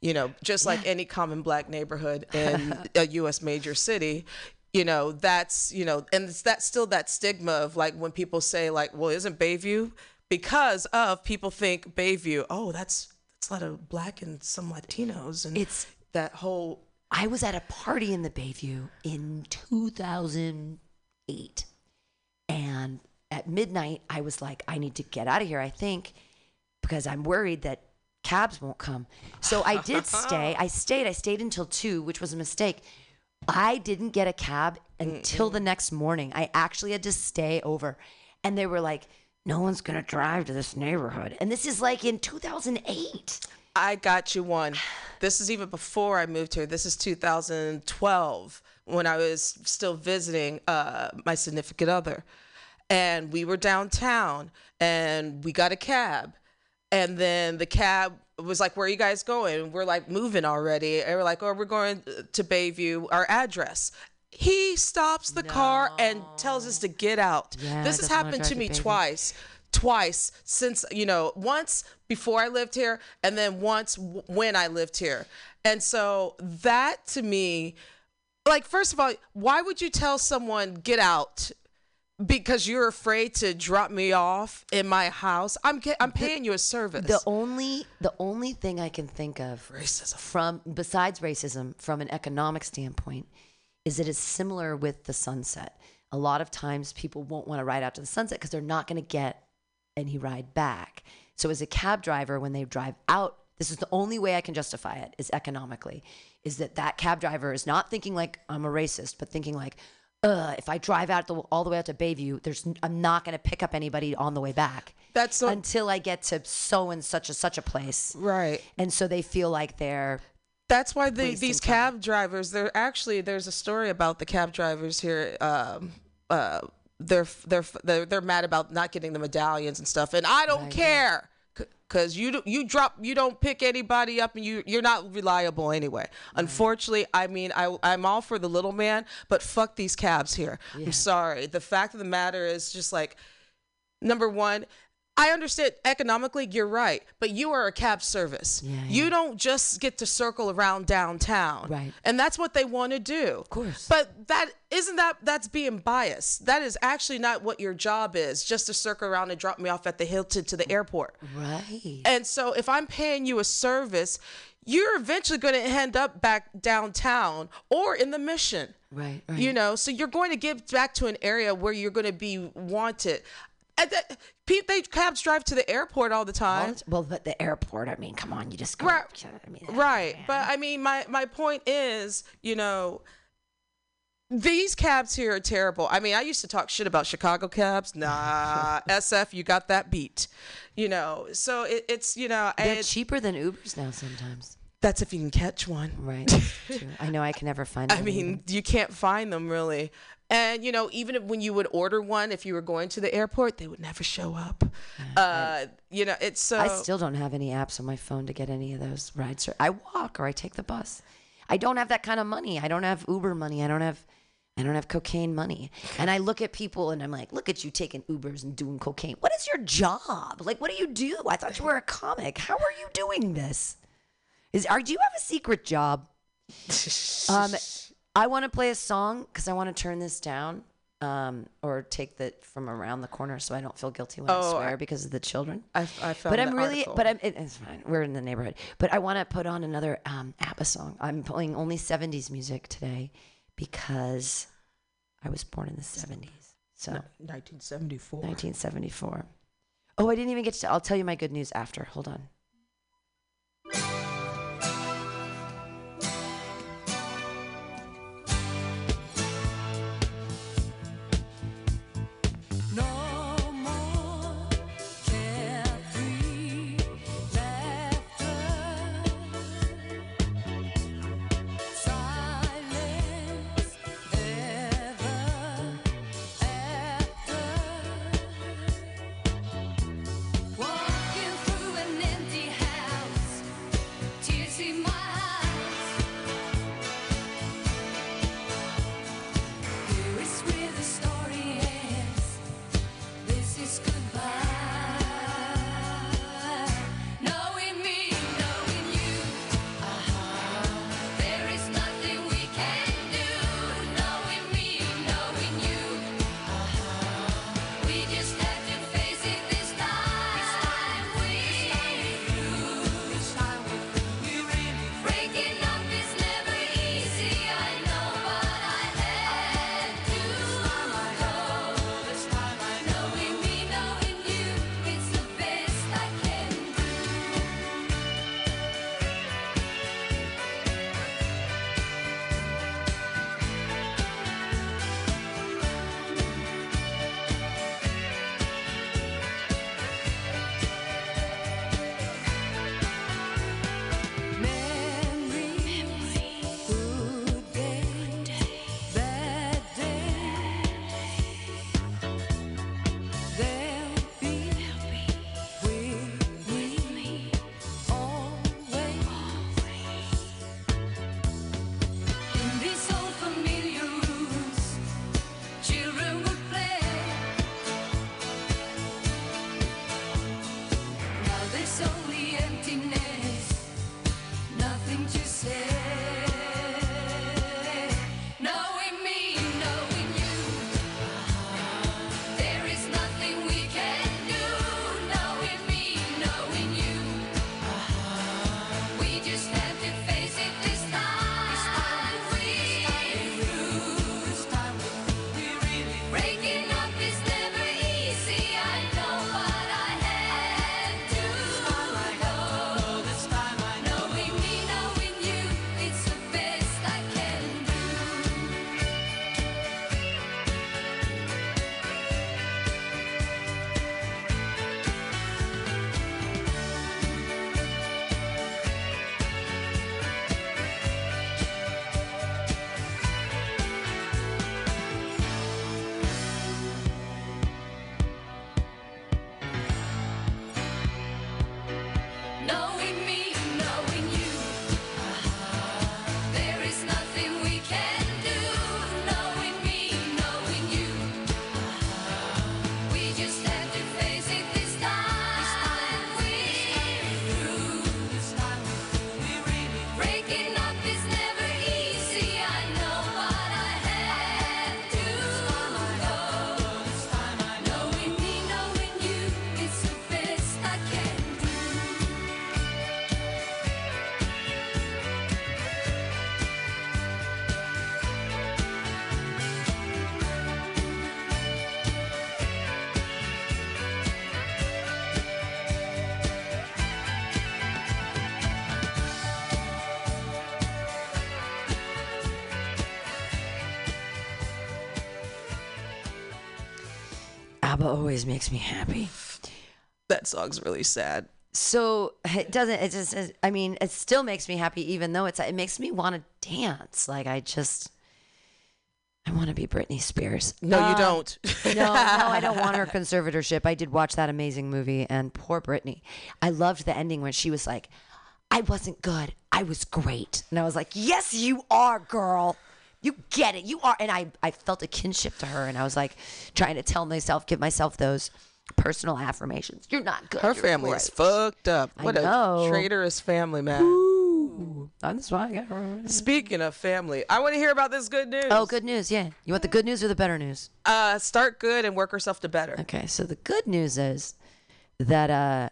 You know, just like any common black neighborhood in a U.S. major city. You know, that's you know, and it's that still that stigma of like when people say like, well, isn't Bayview? Because of people think Bayview, oh, that's that's a lot of black and some Latinos, and It's- that whole I was at a party in the Bayview in 2008. And at midnight, I was like, I need to get out of here, I think, because I'm worried that cabs won't come. So I did stay. I stayed. I stayed until two, which was a mistake. I didn't get a cab until the next morning. I actually had to stay over. And they were like, no one's going to drive to this neighborhood. And this is like in 2008. I got you one. This is even before I moved here. This is 2012 when I was still visiting uh, my significant other. And we were downtown and we got a cab. And then the cab was like, Where are you guys going? We're like moving already. And we're like, Oh, we're going to Bayview, our address. He stops the car and tells us to get out. Yeah, this has happened to to me Bayview. twice twice since you know once before i lived here and then once w- when i lived here and so that to me like first of all why would you tell someone get out because you're afraid to drop me off in my house i'm i'm paying you a service The only the only thing I can think of Racism. from besides racism from an economic standpoint is it is similar with the sunset. A lot of times people won't want to ride out to the sunset because they're not going to get any ride back. So as a cab driver when they drive out this is the only way I can justify it is economically is that that cab driver is not thinking like I'm a racist but thinking like uh, if I drive out the, all the way out to Bayview, there's I'm not going to pick up anybody on the way back That's so- until I get to so and such a such a place. right And so they feel like they're that's why the, these time. cab drivers they're actually there's a story about the cab drivers here um uh they're they're they're, they're mad about not getting the medallions and stuff and i don't care because you you drop you don't pick anybody up and you you're not reliable anyway. Unfortunately i mean i i'm all for the little man but fuck these cabs here. I'm sorry. The fact of the matter is just like number one I understand economically, you're right, but you are a cab service. Yeah, You don't just get to circle around downtown. Right. And that's what they want to do. Of course. But that isn't that that's being biased. That is actually not what your job is, just to circle around and drop me off at the Hilton to the airport. Right. And so if I'm paying you a service, you're eventually going to end up back downtown or in the mission. Right, right. You know, so you're going to give back to an area where you're going to be wanted. That, Pete, they cabs drive to the airport all the time. Well, but the airport, I mean, come on, you just go. Right. I mean, Right. But I mean, my, my point is, you know, these cabs here are terrible. I mean, I used to talk shit about Chicago cabs. Nah, SF, you got that beat. You know, so it, it's, you know, They're it's, cheaper than Ubers now sometimes. that's if you can catch one. Right. I know I can never find I mean, either. you can't find them really. And you know, even if, when you would order one, if you were going to the airport, they would never show up. Uh, you know, it's so. I still don't have any apps on my phone to get any of those rides. I walk or I take the bus. I don't have that kind of money. I don't have Uber money. I don't have I don't have cocaine money. And I look at people and I'm like, look at you taking Ubers and doing cocaine. What is your job? Like what do you do? I thought you were a comic. How are you doing this? Is are do you have a secret job? Um I want to play a song cuz I want to turn this down. Um, or take the from around the corner so I don't feel guilty when I Oh, swear I- because of the children I, I found but I'm really, article. but I'm, it, it's fine. We're in the neighborhood. But I want to put on another um, ABBA song. I'm playing only 70s music today because I was born in the 70s. So 1974. 1974. Oh, I didn't even get to, I'll tell you my good news after. Hold on. Always makes me happy. That song's really sad. So it doesn't. It just. I mean, it still makes me happy, even though it's. It makes me want to dance. Like I just. I want to be Britney Spears. No, you Uh, don't. no, no, I don't want her conservatorship. I did watch that amazing movie, and poor Britney. I loved the ending when she was like, "I wasn't good. I was great," and I was like, "Yes, you are, girl. You get it. You are." And I, I felt a kinship to her, and I was like, trying to tell myself, give myself those personal affirmations. You're not good. Her family is fucked up. I What know. a traitorous family, man. Ooh, that's why I got her. Speaking of family, I want to hear about this good news. Oh, good news. Yeah. You want the good news or the better news? Uh, start good and work herself to better. Okay, so the good news is that uh,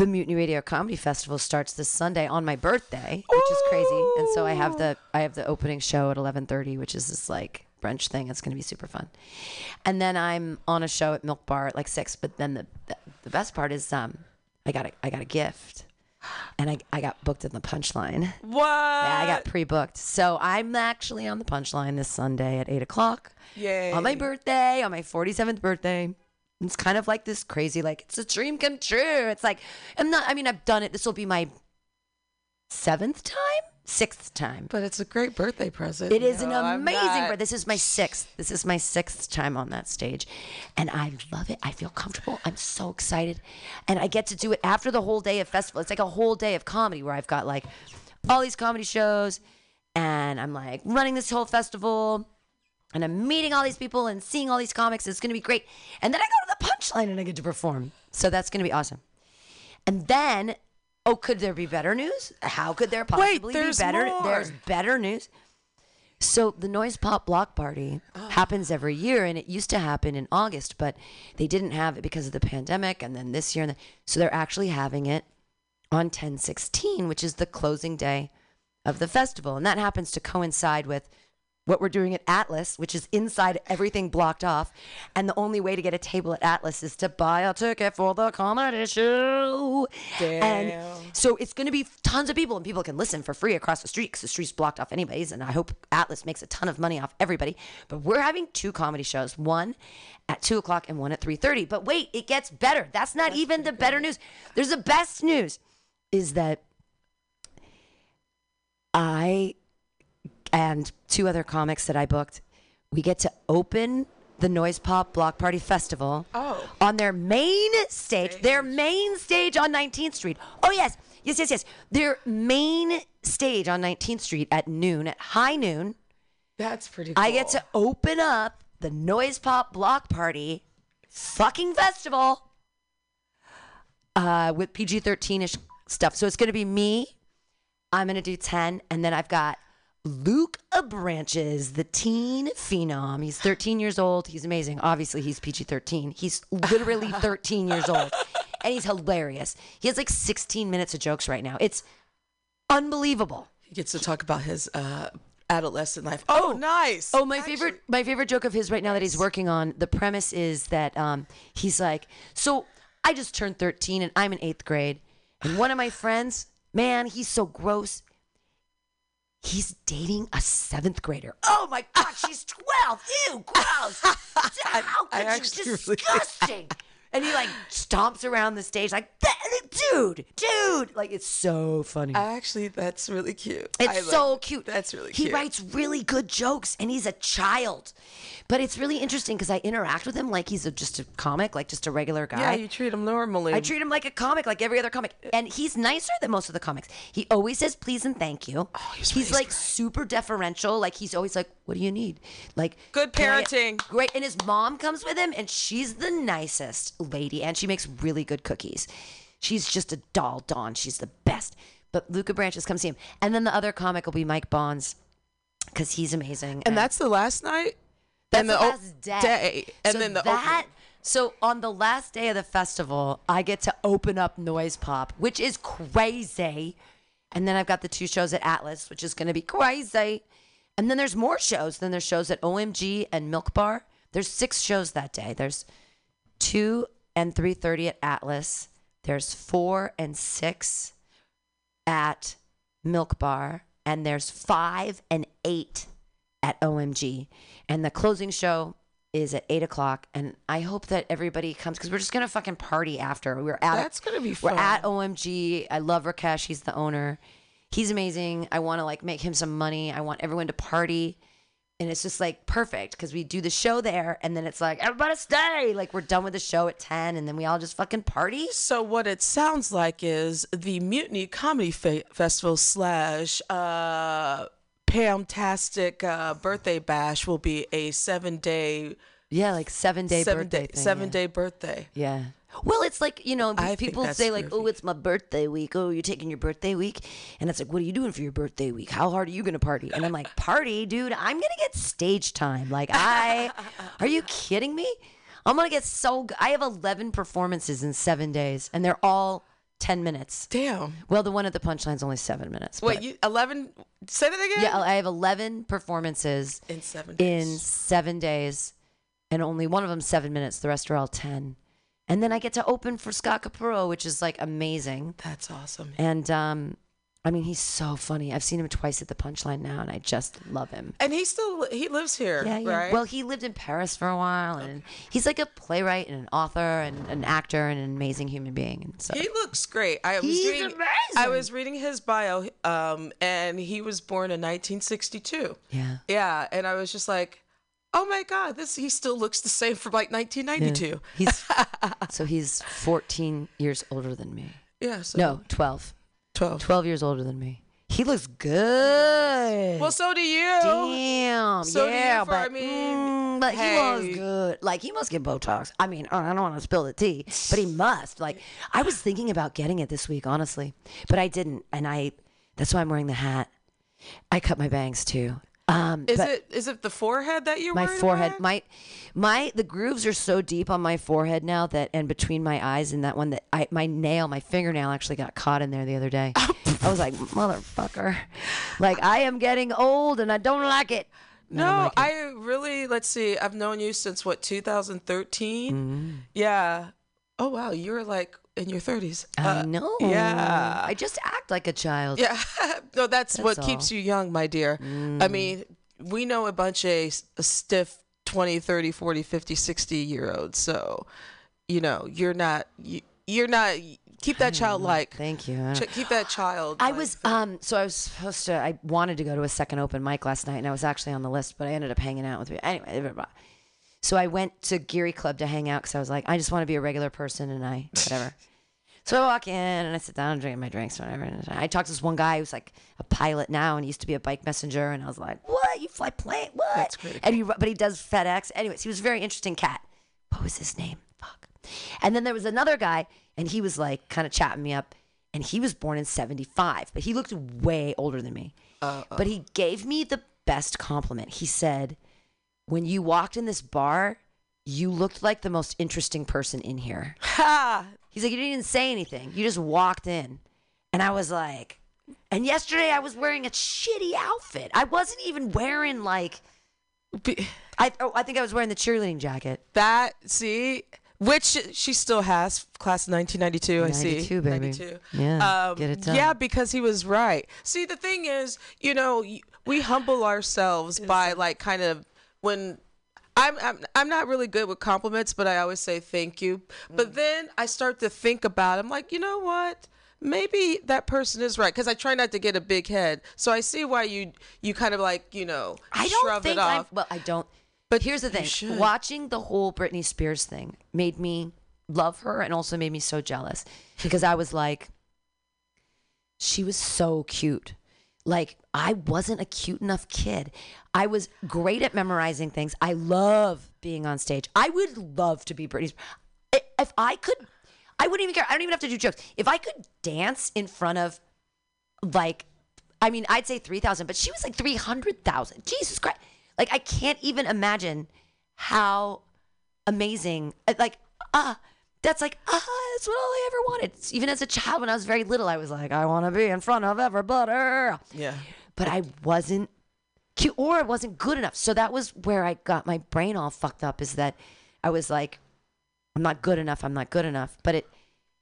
the Mutiny Radio Comedy Festival starts this Sunday on my birthday, which is crazy. And so I have the I have the opening show at eleven thirty, which is this like brunch thing. It's going to be super fun. And then I'm on a show at Milk Bar at like six. But then the the, the best part is um I got a I got a gift. And I, I got booked in the punchline. What? Yeah, I got pre-booked. So I'm actually on the punchline this Sunday at eight o'clock Yay. on my birthday, on my 47th birthday. It's kind of like this crazy, like it's a dream come true. It's like I'm not. I mean, I've done it. This will be my seventh time, sixth time. But it's a great birthday present. It is an No, I'm amazing. not. birth- This is my sixth. This is my sixth time on that stage, and I love it. I feel comfortable. I'm so excited, and I get to do it after the whole day of festival. It's like a whole day of comedy where I've got like all these comedy shows, and I'm like running this whole festival, and I'm meeting all these people and seeing all these comics. It's gonna be great, and then I go to the punchline and I get to perform. So that's gonna be awesome. And then, oh, could there be better news? How could there possibly there's be better? more. There's better news. So the Noise Pop Block Party oh. happens every year, and it used to happen in August, but they didn't have it because of the pandemic, and then this year, and then, so they're actually having it on 1016, which is the closing day of the festival, and that happens to coincide with what we're doing at Atlas, which is inside everything blocked off, and the only way to get a table at Atlas is to buy a ticket for the comedy show. And Damn. so it's going to be tons of people, and people can listen for free across the street because the street's blocked off anyways. And I hope Atlas makes a ton of money off everybody. But we're having two comedy shows, one at two o'clock and one at three thirty. But wait, it gets better. That's not even the better news. There's the best news, is that I and two other comics that I booked, we get to open the Noise Pop Block Party Festival Oh. on their main stage, their main stage on 19th Street. Oh, yes, yes, yes, yes. Their main stage on 19th Street at noon, at high noon. That's pretty cool. I get to open up the Noise Pop Block Party fucking festival uh, with PG 13 ish stuff. So it's going to be me. I'm going to do 10. And then I've got Luke Branches, the teen phenom. He's 13 years old. He's amazing. Obviously, he's PG 13. He's literally 13 years old. And he's hilarious. He has like 16 minutes of jokes right now. It's unbelievable. He gets to talk about his uh, adolescent life. Oh, nice. Oh, my Actually- favorite my favorite joke of his right now that he's working on. The premise is that um, he's like, so I just turned 13 and I'm in eighth grade, and one of my friends, man, he's so gross. He's dating a seventh grader. Oh my God, she's 12. Ew, gross. How I could you? actually really- Disgusting. And he like stomps around the stage like, dude, dude. Like it's so funny. Actually, that's really cute. It's I so like- cute. That's really cute he writes really good jokes, and he's a child. But it's really interesting because I interact with him like he's a, just a comic, like just a regular guy. Yeah, you treat him normally. I treat him like a comic, like every other comic, and he's nicer than most of the comics. He always says please and thank you. Oh, he's he's like right. super deferential. Like he's always like, "What do you need?" Like Good "Can I-" parenting. Great, and his mom comes with him, and she's the nicest lady, and she makes really good cookies. She's just a doll, Dawn. She's the best. But Luca Branches come see him, and then the other comic will be Mike Bonds because he's amazing. and that's the last night. That's and the o- last day. day. And so then the that. opening. So on the last day of the festival, I get to open up Noise Pop, which is crazy. And then I've got the two shows at Atlas, which is going to be crazy. And then there's more shows. Then there's shows at OMG and Milk Bar. There's six shows that day. There's two and three thirty at Atlas. There's four and six at Milk Bar, and there's five and eight at OMG. And the closing show is at eight o'clock, and I hope that everybody comes because we're just gonna fucking party after. We're at That's gonna be fun. We're at OMG. I love Rakesh. He's the owner. He's amazing. I want to like make him some money. I want everyone to party. And it's just like perfect because we do the show there, and then it's like everybody stay. Like we're done with the show at ten, and then we all just fucking party. So what it sounds like is the Mutiny Comedy Fe- Festival slash uh, Pam-tastic uh, birthday bash will be a seven day, Yeah, like seven day seven birthday day, thing, seven yeah. day birthday. Yeah. Well, it's like, you know, I people say, like, oh, it's my birthday week. Oh, you're taking your birthday week. And it's like, what are you doing for your birthday week? How hard are you going to party? And I'm like, party, dude. I'm going to get stage time. Like, I, are you kidding me? I'm going to get so, g- I have 11 performances in seven days, and they're all 10 minutes. Damn. Well, the one at the punchline's only seven minutes. Wait, but- you eleven? Say that again. yeah, I have 11 performances in seven in days. seven days, and only one of them seven minutes. The rest are all ten. And then I get to open for Scott Capurro, which is like amazing. That's awesome. And um, I mean, he's so funny. I've seen him twice at the Punchline now, and I just love him. And he still he lives here, Yeah, yeah. right? Well, he lived in Paris for a while, and he's like a playwright and an author and an actor and an amazing human being. And so He looks great. I was He's reading, I was reading his bio, um, and he was born in 1962. yeah, Yeah, and I was just like, oh my god, this he still looks the same from like 1992. he's so he's 14 years older than me. Yeah, so No, 12. 12. 12 years older than me. He looks good. Well, so do you. Damn. So do you yeah, for- but, I mean, mm, but he was hey. good. Like he must get Botox. I mean, I don't want to spill the tea, but he must. Like I was thinking about getting it this week, honestly, but I didn't, and I. That's why I'm wearing the hat. I cut my bangs too. Um, Is it is it the forehead that you're my forehead, about? my my the grooves are so deep on my forehead now that, and between my eyes and that one that I my nail, my fingernail actually got caught in there the other day. I was like, motherfucker, like I am getting old and I don't like it. I No, like it. I really let's see. I've known you since what 2013. Mm-hmm. Yeah. Oh wow, you're like in your 30s. I Uh, know. yeah. I just act like a child. Yeah, no, that's, what That's keeps all. Mm. you young, my dear. I mean, we know a bunch of stiff 20, 30, 40, 50, 60 year olds. So, you know, you're not, you, you're not, keep that child like, Thank you. Don't- keep that child. I was um so I was supposed to I wanted to go to a second open mic last night and I was actually on the list but I ended up hanging out with anyway blah, blah. so I went to Geary Club to hang out because I was like I just want to be a regular person and I whatever so I walk in and I sit down and drink my drinks whatever and I talked to this one guy who's like a pilot now and he used to be a bike messenger and I was like what? You fly plane? What? That's pretty and he but he does FedEx. Anyways he was a very interesting cat. What was his name? Fuck. And then there was another guy and he was like kind of chatting me up and he was born in 75 but he looked way older than me. But he gave me the best compliment. He said when you walked in this bar you looked like the most interesting person in here. Ha! He's like you didn't even say anything you just walked in and i was like and yesterday i was wearing a shitty outfit i wasn't even wearing like i, oh, I think i was wearing the cheerleading jacket That, see, which she still has, class of 1992, I see. 92, baby. 92. Yeah, Um, get it done. Yeah, because he was right. See, the thing is, you know, we humble ourselves by like kind of when I'm, I'm I'm not really good with compliments, but I always say thank you. Mm. But then I start to think about it. I'm like, you know what? Maybe that person is right because I try not to get a big head. So I see why you you kind of like you know I don't think. I'm. Well, I don't. But here's the thing: watching the whole Britney Spears thing made me love her, and also made me so jealous because I was like, she was so cute. Like I wasn't a cute enough kid. I was great at memorizing things. I love being on stage. I would love to be Britney. If I could, I wouldn't even care. I don't even have to do jokes. If I could dance in front of like I mean, I'd say 3,000, but she was like 300,000. Jesus Christ. Like, I can't even imagine how amazing, uh, like, ah, that's like, ah, that's what all I ever wanted. Even as a child, when I was very little, I was like, I want to be in front of everybody. yeah. But I wasn't cute or I wasn't good enough. So that was where I got my brain all fucked up is that I was like, I'm not good enough. I'm not good enough. But it,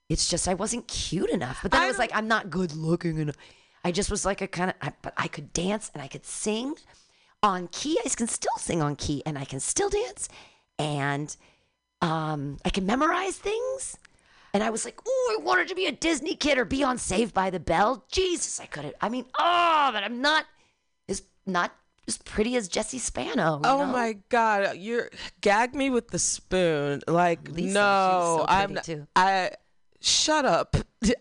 it's just I wasn't cute enough. But then I I was like, I'm not good looking enough. I just was like a kind of, but I could dance and I could sing on key. I can still sing on key and I can still dance and um, I can memorize things. And I was like, oh, I wanted to be a Disney kid or be on Saved by the Bell. Jesus, I couldn't. I mean, oh, but I'm not as not as pretty as Jesse Spano. you Oh know? my god, you're gag me with the spoon. Like Lisa, no, so I'm not, too. I shut up.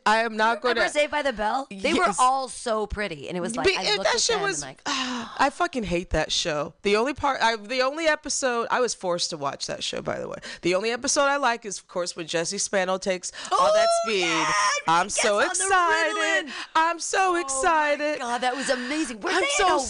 I am not going to Saved by the Bell? They were all so pretty, and it was like Be- I looked that at shit was. like, I fucking hate that show. The only part, I, the only episode, I was forced to watch that show. By the way, the only episode I like is, of course, when Jesse Spano takes all that Oh, speed. yeah, I'm so on the excited. I'm so excited. God, that was amazing. Were I'm so in Hawaii or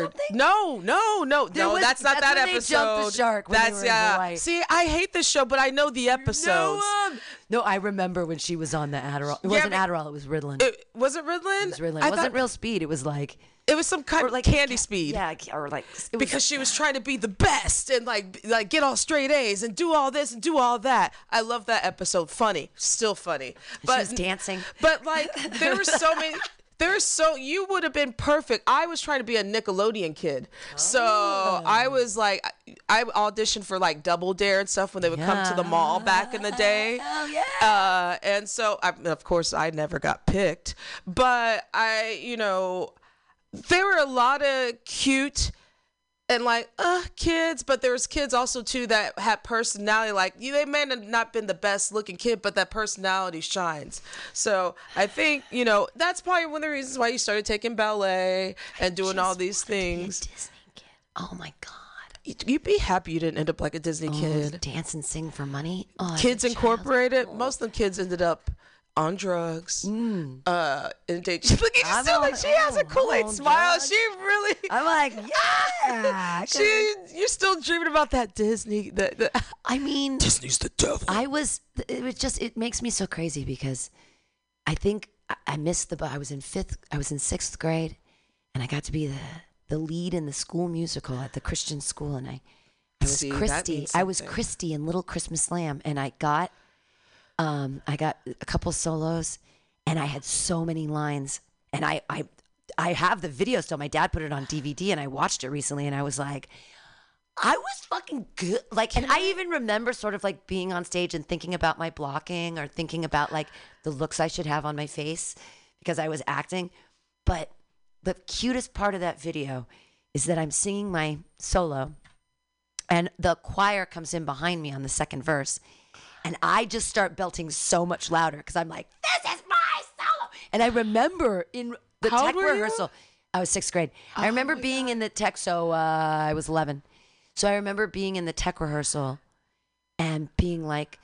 scared. No, no, no, There no. was- that's not that's that episode. the shark that's yeah. See, I hate this show, but I know the episodes. No, um, no, I remember when she was on the Adderall. It Yeah, wasn't Adderall. It was Ritalin. It, was it Ritalin? It was Ritalin. I It wasn't real speed. It was like It was some kind of like candy ca- speed. Yeah, or like it was, because she was trying to be the best and like like get all straight A's and do all this and do all that. I love that episode. Funny, still funny. But was dancing. But like there were so many. There's so you would have been perfect. I was trying to be a Nickelodeon kid, so Oh. I was like, I auditioned for like Double Dare and stuff when they would come to the mall back in the day. Oh, yeah. Uh, and so, I, of course, I never got picked, but I, you know, there were a lot of cute and like uh kids but there's kids also too that had personality like you they may not have not been the best looking kid but that personality shines so i think you know that's probably one of the reasons why you started taking ballet and doing all these things Disney kid. Oh my god. You- you'd be happy you didn't end up like a disney Oh, kid dance and sing for money. Oh, kids incorporated most of the kids ended up on drugs uh and they look at you Mm. Still like she has a oh, kool-aid smile drugs. she really I'm like, yeah. she you're still dreaming about that disney the, the I mean, disney's the devil I was. It was just. It makes me so crazy because I think I- I missed the. I was in fifth. I was in sixth grade, and I got to be the the lead in the school musical at the Christian school, and I. I was See, Christy. I was. Christy in Little Christmas Lamb, and I got, um, I got a couple solos, and I had so many lines, and I, I, I have the video still. My dad put it on DVD, and I watched it recently, and I was like, I was fucking good. Like, and I even remember sort of like being on stage and thinking about my blocking or thinking about like the looks I should have on my face because I was acting. But the cutest part of that video is that I'm singing my solo and the choir comes in behind me on the second verse. And I just start belting so much louder because I'm like, this is my solo. And I remember in the How tech were you? rehearsal, I was sixth grade. I remember being in the tech, so uh, I was 11. So I remember being in the tech rehearsal and being like,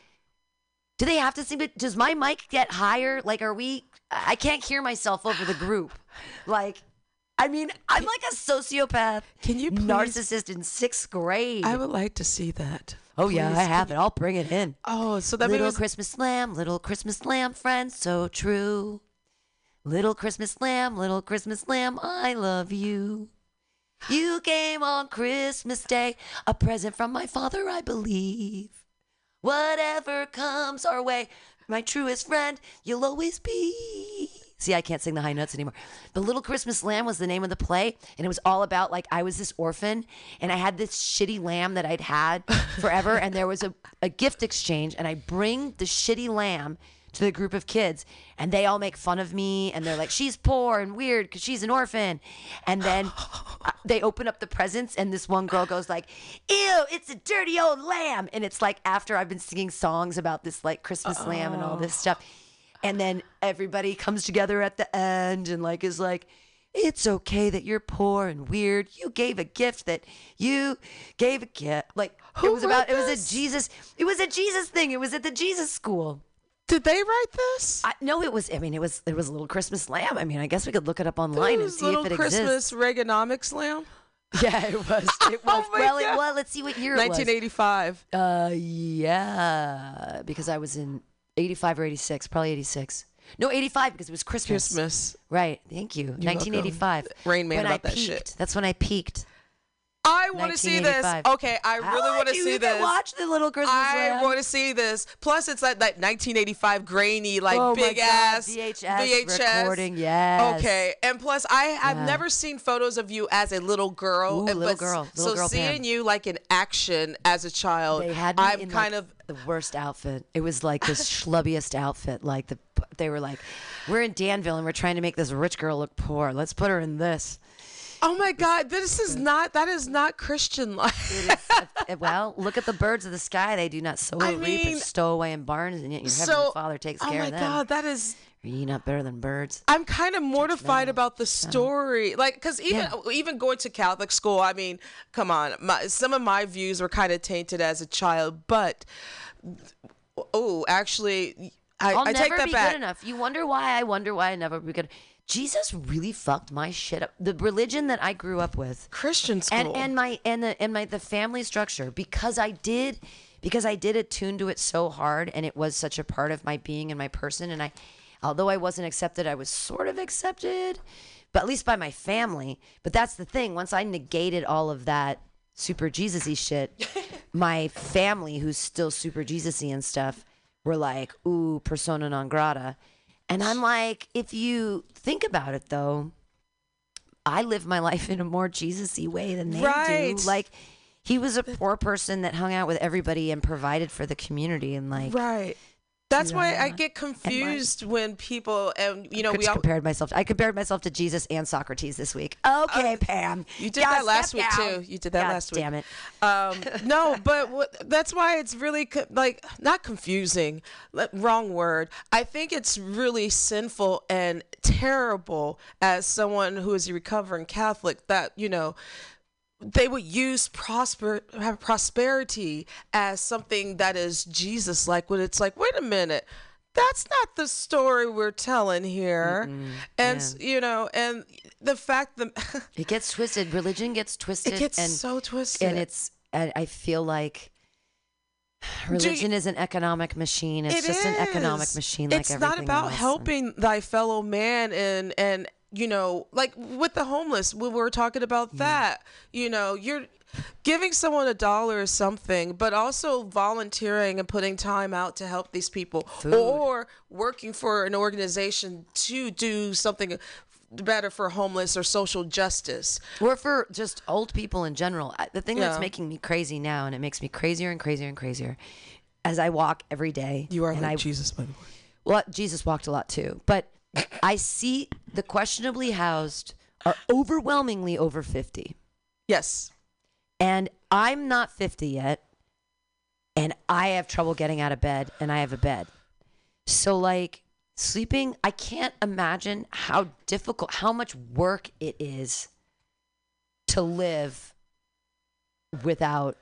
do they have to sing? But does my mic get higher? Like, are we? I can't hear myself over the group. Like, I mean, I'm like a sociopath, Can you please- narcissist in sixth grade. I would like to see that. Oh yeah, I have it. I'll bring it in. Oh, so that little means Christmas lamb, little Christmas lamb, friend, so true. Little Christmas lamb, little Christmas lamb, I love you. You came on Christmas Day, a present from my father, I believe. Whatever comes our way, my truest friend, you'll always be. See, I can't sing the high notes anymore. The Little Christmas Lamb was the name of the play, and it was all about like I was this orphan, and I had this shitty lamb that I'd had forever, and there was a, a gift exchange, and I bring the shitty lamb to the group of kids, and they all make fun of me, and they're like, "She's poor and weird because she's an orphan," and then uh, they open up the presents, and this one girl goes like, "Ew, it's a dirty old lamb," and it's like after I've been singing songs about this like Christmas lamb and all this stuff, and then everybody comes together at the end and like is like. It's okay that you're poor and weird. You gave a gift that you gave a gift. Like it Who was about. wrote It was a Jesus. It was a Jesus thing. It was at the Jesus school. did they write this? I, no, it was. I mean, it was. It was a little Christmas lamb. I mean, I guess we could look it up online and This see little if it Christmas exists. Reaganomics lamb. Yeah, it was. It was. Oh well, it was. Let's see what year it was. 1985. Uh, yeah, because I was in '85 or '86, probably '86. No, '85 because it was Christmas. Christmas. Right. Thank you. You're 1985. welcome. Rain Man when about I that peaked. shit. That's when I peaked. I want to see this. Okay, I really want to see this. Watch the little Christmas I want to see this. Plus, it's like that 1985 grainy, like Oh big ass VHS recording, yes. Okay, and plus, I I've Yeah. never seen photos of you as a little girl. Ooh, and- little girl, so girl seeing Pam. you like in action as a child, They had me I'm in kind like, of the worst outfit. It was like the schlubbiest outfit. Like the they were like, we're in Danville and we're trying to make this rich girl look poor. Let's put her in this. Oh my god, this is not that is not Christian life. Is, uh, well, look at the birds of the sky. They do not sow or I reap mean, and stow away in barns, and yet your so, heavenly Father takes oh care of them. Oh my god, that is Are you not better than birds? I'm kind of mortified about the story, like because even Yeah. even going to Catholic school, I mean, come on, my, some of my views were kind of tainted as a child, but oh, actually, I, I'll I never take that be back. good enough. You wonder why I wonder why I never be good. Jesus really fucked my shit up. The religion that I grew up with, Christian school, and and my and the and my the family structure because I did because I did attune to it so hard and it was such a part of my being and my person. And I although I wasn't accepted I was sort of accepted but at least by my family. But that's the thing once I negated all of that super Jesus-y shit my family who's still super Jesus-y and stuff were like ooh persona non grata and I'm like if you think about it though I live my life in a more Jesus-y way than they Right. do. Like he was a poor person that hung out with everybody and provided for the community and like right. That's why I get confused when people and you know I we all, compared myself. I compared myself to Jesus and Socrates this week. Okay, Pam. Uh, you did Yeah, that last week down. too. You did that God last week. Damn it. um, no, but what, that's why it's really co- like not confusing. le- Wrong word. I think it's really sinful and terrible as someone who is a recovering Catholic that you know they would use prosper prosperity as something that is Jesus like when it's like wait a minute that's not the story we're telling here and you know and the fact that It gets twisted. Religion gets twisted. it gets and, so twisted and it's. I, I feel like religion is an economic machine. It's It just an economic machine. Like it's not about else. helping thy fellow man and and you know like with the homeless we were talking about mm. that you know you're giving someone a dollar or something but also volunteering and putting time out to help these people or working for an organization to do something better for homeless or social justice or for just old people in general. The thing that's making me crazy now, and it makes me crazier and crazier and crazier, as I walk every day. you are and like I, jesus by the way Well, Jesus walked a lot too, but I see the questionably housed are overwhelmingly over fifty, yes and I'm not fifty yet, and I have trouble getting out of bed, and I have a bed. So like sleeping, I can't imagine how difficult, how much work it is to live without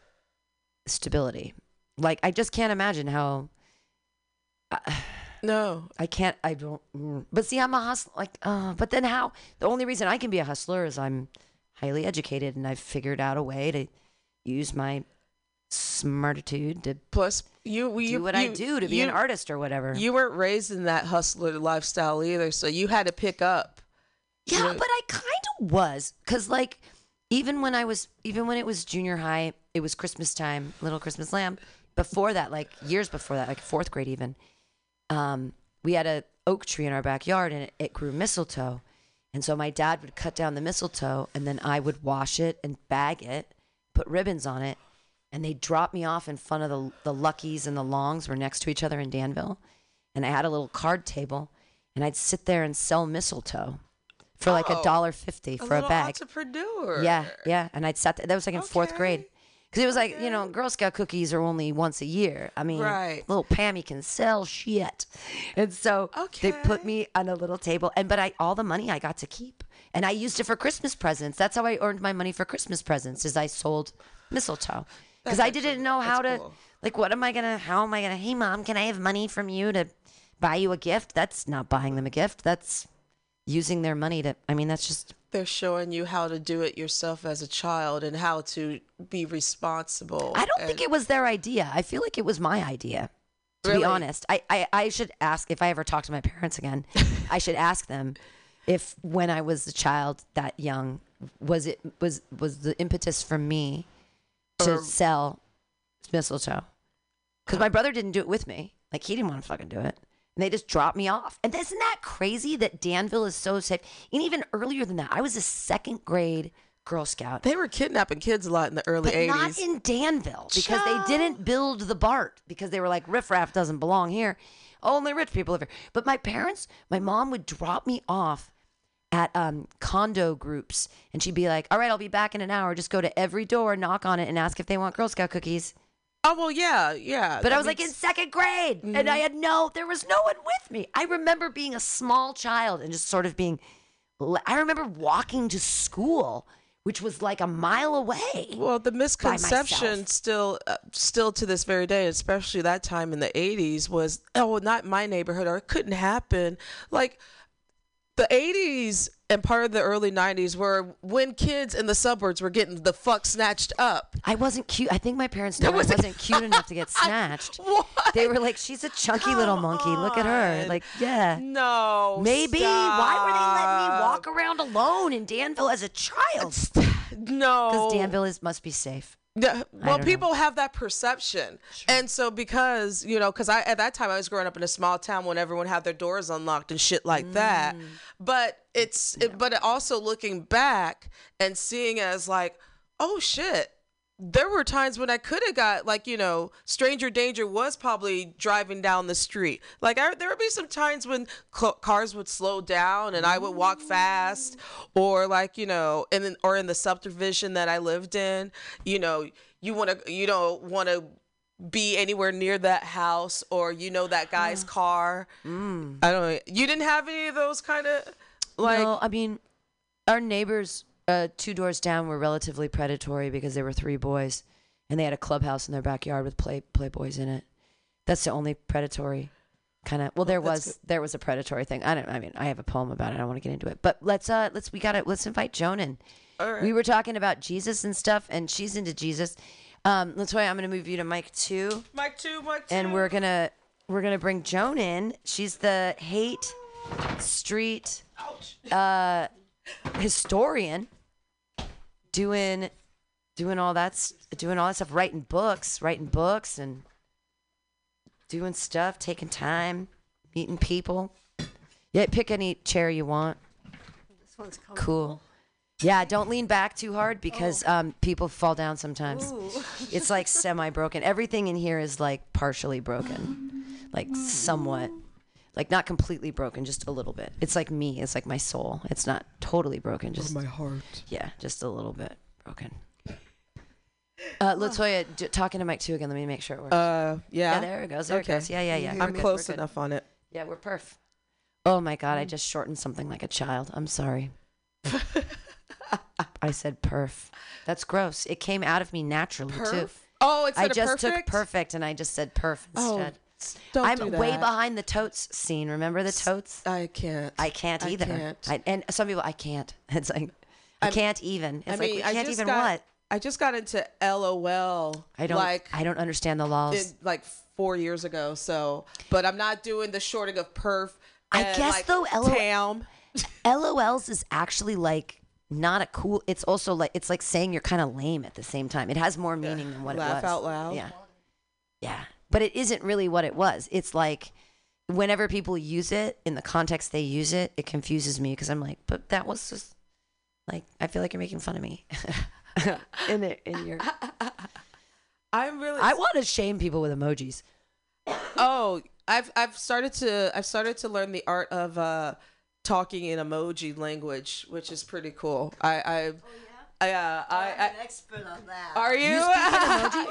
stability. Like I just can't imagine how uh, no I can't. I don't. mm. But see, I'm a hustler. Like, uh, but then how? The only reason I can be a hustler is I'm highly educated and I've figured out a way to use my smartitude to plus you you do what I do to be you- an artist or whatever. You weren't raised in that hustler lifestyle either, so you had to pick up. Yeah, know- but I kind of was cuz like even when I was even when it was junior high, it was Christmas time, little Christmas lamb. Before that, like years before that, like 4th grade even. Um we had a oak tree in our backyard and it, it grew mistletoe. And so my dad would cut down the mistletoe and then I would wash it and bag it, put ribbons on it, and they'd drop me off in front of the the Luckies and the Longs were next to each other in Danville. And I had a little card table and I'd sit there and sell mistletoe for like a Oh, dollar fifty A for a bag. entrepreneur. Yeah, yeah. And I'd sat there. That was like in fourth Okay. grade. Because it was like, you know, Girl Scout cookies are only once a year. I mean, Right. little Pammy can sell shit. And so okay. they put me on a little table. And, but I, all the money I got to keep. And I used it for Christmas presents. That's how I earned my money for Christmas presents is I sold mistletoe. Because I didn't know how to, cool. like, what am I going to, how am I going to, hey, mom, can I have money from you to buy you a gift? That's not buying them a gift. That's using their money to, I mean, that's just They're showing you how to do it yourself as a child and how to be responsible. I don't think it was their idea. I feel like it was my idea. To Really? be honest, I, I I should ask if I ever talk to my parents again. I should ask them if when I was a child that young, was it was was the impetus for me to Or- sell mistletoe because my brother didn't do it with me. Like he didn't want to fucking do it. And they just dropped me off. And isn't that crazy that Danville is so safe? And even earlier than that, I was a second grade Girl Scout. They were kidnapping kids a lot in the early But 80s. not in Danville because they didn't build the BART because they were like, riffraff doesn't belong here. Only rich people live here. But my parents, my mom would drop me off at um, condo groups and she'd be like, all right, I'll be back in an hour. Just go to every door, knock on it, and ask if they want Girl Scout cookies. Oh, well, yeah, yeah. But I was like in second grade and I had no, there was no one with me. I remember being a small child and just sort of being, I remember walking to school, which was like a mile away. Well, the misconception still, uh, still to this very day, especially that time in the '80s, was oh, not my neighborhood, or it couldn't happen. Like the '80s and part of the early '90s were when kids in the suburbs were getting the fuck snatched up. I wasn't cute. I think my parents knew I was- wasn't cute enough to get snatched. What? They were like, "She's a chunky little monkey. Look at her." Like, yeah, No, maybe. Why were they letting me walk around alone in Danville as a child? No, Because Danville is must be safe. Yeah, well, don't know. people have that perception, and so because you know, because I at that time I was growing up in a small town when everyone had their doors unlocked and shit like that. Mm. But it's, it, but also looking back and seeing as like, oh shit, there were times when I could have got like you know, stranger danger was probably driving down the street. Like I, there would be some times when cl- cars would slow down and I would walk fast, or like you know, and or in the subdivision that I lived in, you know, you want to you don't want to be anywhere near that house or you know that guy's car. Mm. I don't know. You didn't have any of those kind of like no, I mean, our neighbors uh, two doors down were relatively predatory because there were three boys, and they had a clubhouse in their backyard with play playboys in it. That's the only predatory kind of. Well, there that's was there was a predatory thing. I don't. I mean, I have a poem about it. I don't want to get into it, but let's uh let's we got to let's invite Joan in. All right. We were talking about Jesus and stuff, and she's into Jesus. Um, Latoya, I'm gonna move you to mic two Mike two, Mike two. and we're gonna we're gonna bring Joan in. She's the Haight street uh, historian, doing doing all that doing all that stuff, writing books, writing books, and doing stuff, taking time, meeting people. Yeah, pick any chair you want. This one's. Cool. Yeah, don't lean back too hard because um, people fall down sometimes. It's like semi broken. Everything in here is like partially broken, like somewhat, like not completely broken, just a little bit. It's like me. It's like my soul. It's not totally broken. Just my heart. yeah, just a little bit broken. Uh, Latoya, d- talking to Mike too again. Let me make sure it works. Uh, yeah. yeah, there it goes. There okay. it goes. Yeah, yeah, yeah. I'm good, close we're good. enough on it. Yeah, we're perf. Oh my god, I just shortened something like a child. I'm sorry. I said perf. That's gross. It came out of me naturally too. Oh, instead I just perfect? took perfect and I just said perf Oh, instead. Don't I'm way behind the totes scene. Remember the totes? I can't. I can't I either. can't. I, and some people I can't. It's like I I'm- can't even. It's I like mean, we I can't just even got, what? I just got into LOL. I don't like I don't understand the laws. in, like four years ago. So, but I'm not doing the shorting of perf. I guess, like, though, LOL Tam. LOLs is actually like not a cool. It's also like it's like saying you're kind of lame at the same time. It has more meaning than what it was. Laugh out loud. Yeah, yeah, but it isn't really what it was. It's like whenever people use it in the context they use it, it confuses me because I'm like, but that was just like I feel like you're making fun of me. in it, in your, I'm really. I want to shame people with emojis. oh, I've I've started to I've started to learn the art of uh talking in emoji language, which is pretty cool. I I. I, uh, I, I'm an expert on that. are you?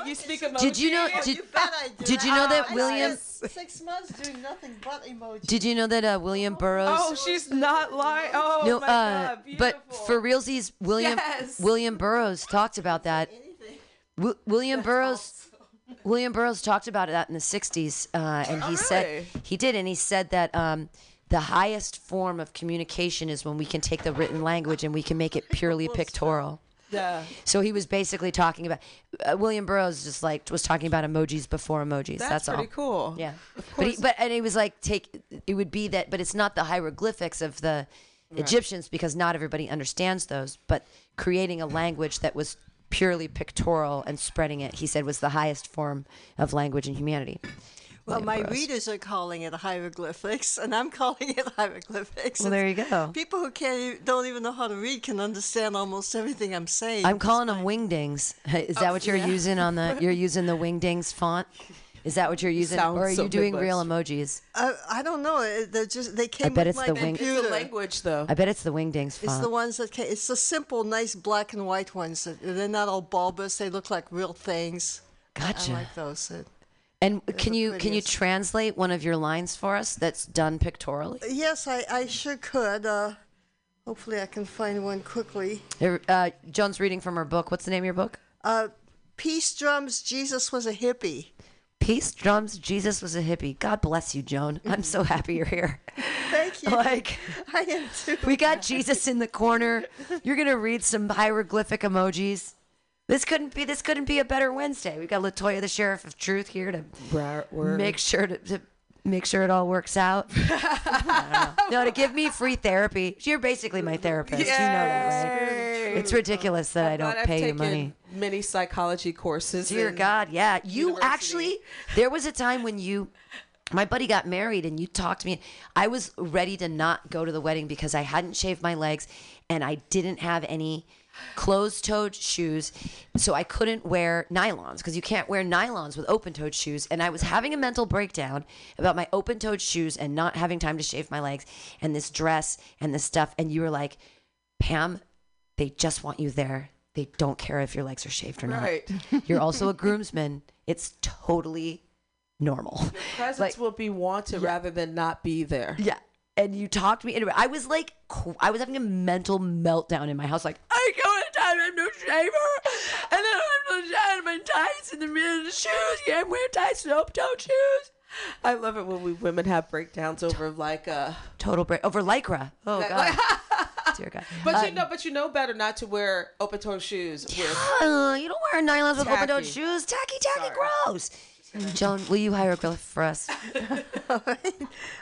You you speak emoji. Did you know? Oh, Did, you bet I do. did you know that I William- spent six months doing nothing but emojis. did you know that uh, William Burroughs? Oh, she's not lying. Oh no, my uh, god, but for realsies, William Yes. William Burroughs talked about that. Anything. Wi- William Burroughs William Burroughs talked about that in the '60s, uh, and he Oh, said he did, and he said that um, the highest form of communication is when we can take the written language and we can make it purely pictorial. yeah. So he was basically talking about uh, William Burroughs just like was talking about emojis before emojis. That's, That's, pretty all. cool. Yeah, but he, but and he was like, take it would be that, but it's not the hieroglyphics of the Egyptians because not everybody understands those, but creating a language that was purely pictorial and spreading it, he said, was the highest form of language in humanity. Well, William my Burroughs. readers are calling it hieroglyphics, and I'm calling it hieroglyphics. Well, there you go. People who can't, don't even know how to read can understand almost everything I'm saying. I'm calling them wingdings. Is that what you're yeah. using on the? You're using the wingdings font. Is that what you're using, Sounds or are so you doing real emojis? I, I don't know. They're just they came I bet with it's my the wing- It's computer. the language, though. I bet it's the wingdings Font. It's the ones that came. It's the simple, nice black and white ones. that- They're not all bulbous. They look like real things. gotcha. I like those. Uh, and can you can you translate one of your lines for us that's done pictorially? Yes, I, I sure could. Uh, hopefully, I can find one quickly. Uh, Joan's reading from her book. What's the name of your book? Uh, Peace drums. Jesus was a hippie. Peace drums. Jesus was a hippie. God bless you, Joan. I'm so happy you're here. Thank you. like I am too. we got Jesus in the corner. You're gonna read some hieroglyphic emojis. This couldn't be. This couldn't be a better Wednesday. We've got Latoya, the sheriff of truth, here to make sure to, to make sure it all works out. I no, to give me free therapy. You're basically my therapist. You know that, right? It's ridiculous that I Glad don't pay you money. Many psychology courses. Dear God, yeah. You university. actually, there was a time when you, my buddy got married and you talked to me. I was ready to not go to the wedding because I hadn't shaved my legs and I didn't have any closed toed shoes. So I couldn't wear nylons because you can't wear nylons with open toed shoes. And I was having a mental breakdown about my open toed shoes and not having time to shave my legs and this dress and this stuff. And you were like, Pam, they just want you there. They don't care if your legs are shaved or not. Right. You're also a groomsman. It's totally normal. Presence Like- will be wanted rather than not be there. Yeah. And you talked to me. Anyway, I was like, I was having a mental meltdown in my house. Like, I go in time, I have no shaver, and then I have no shine my tights in the middle of the shoes. Yeah, I'm wearing tights and open toed shoes. I love it when we women have breakdowns over like a Total break over lycra. Oh God, dear God. But Uh, you know but you know better not to wear open toe shoes with uh, you don't wear nylons with open toed shoes. Tacky, tacky, gross. Joan, will you hire a hieroglyph for us?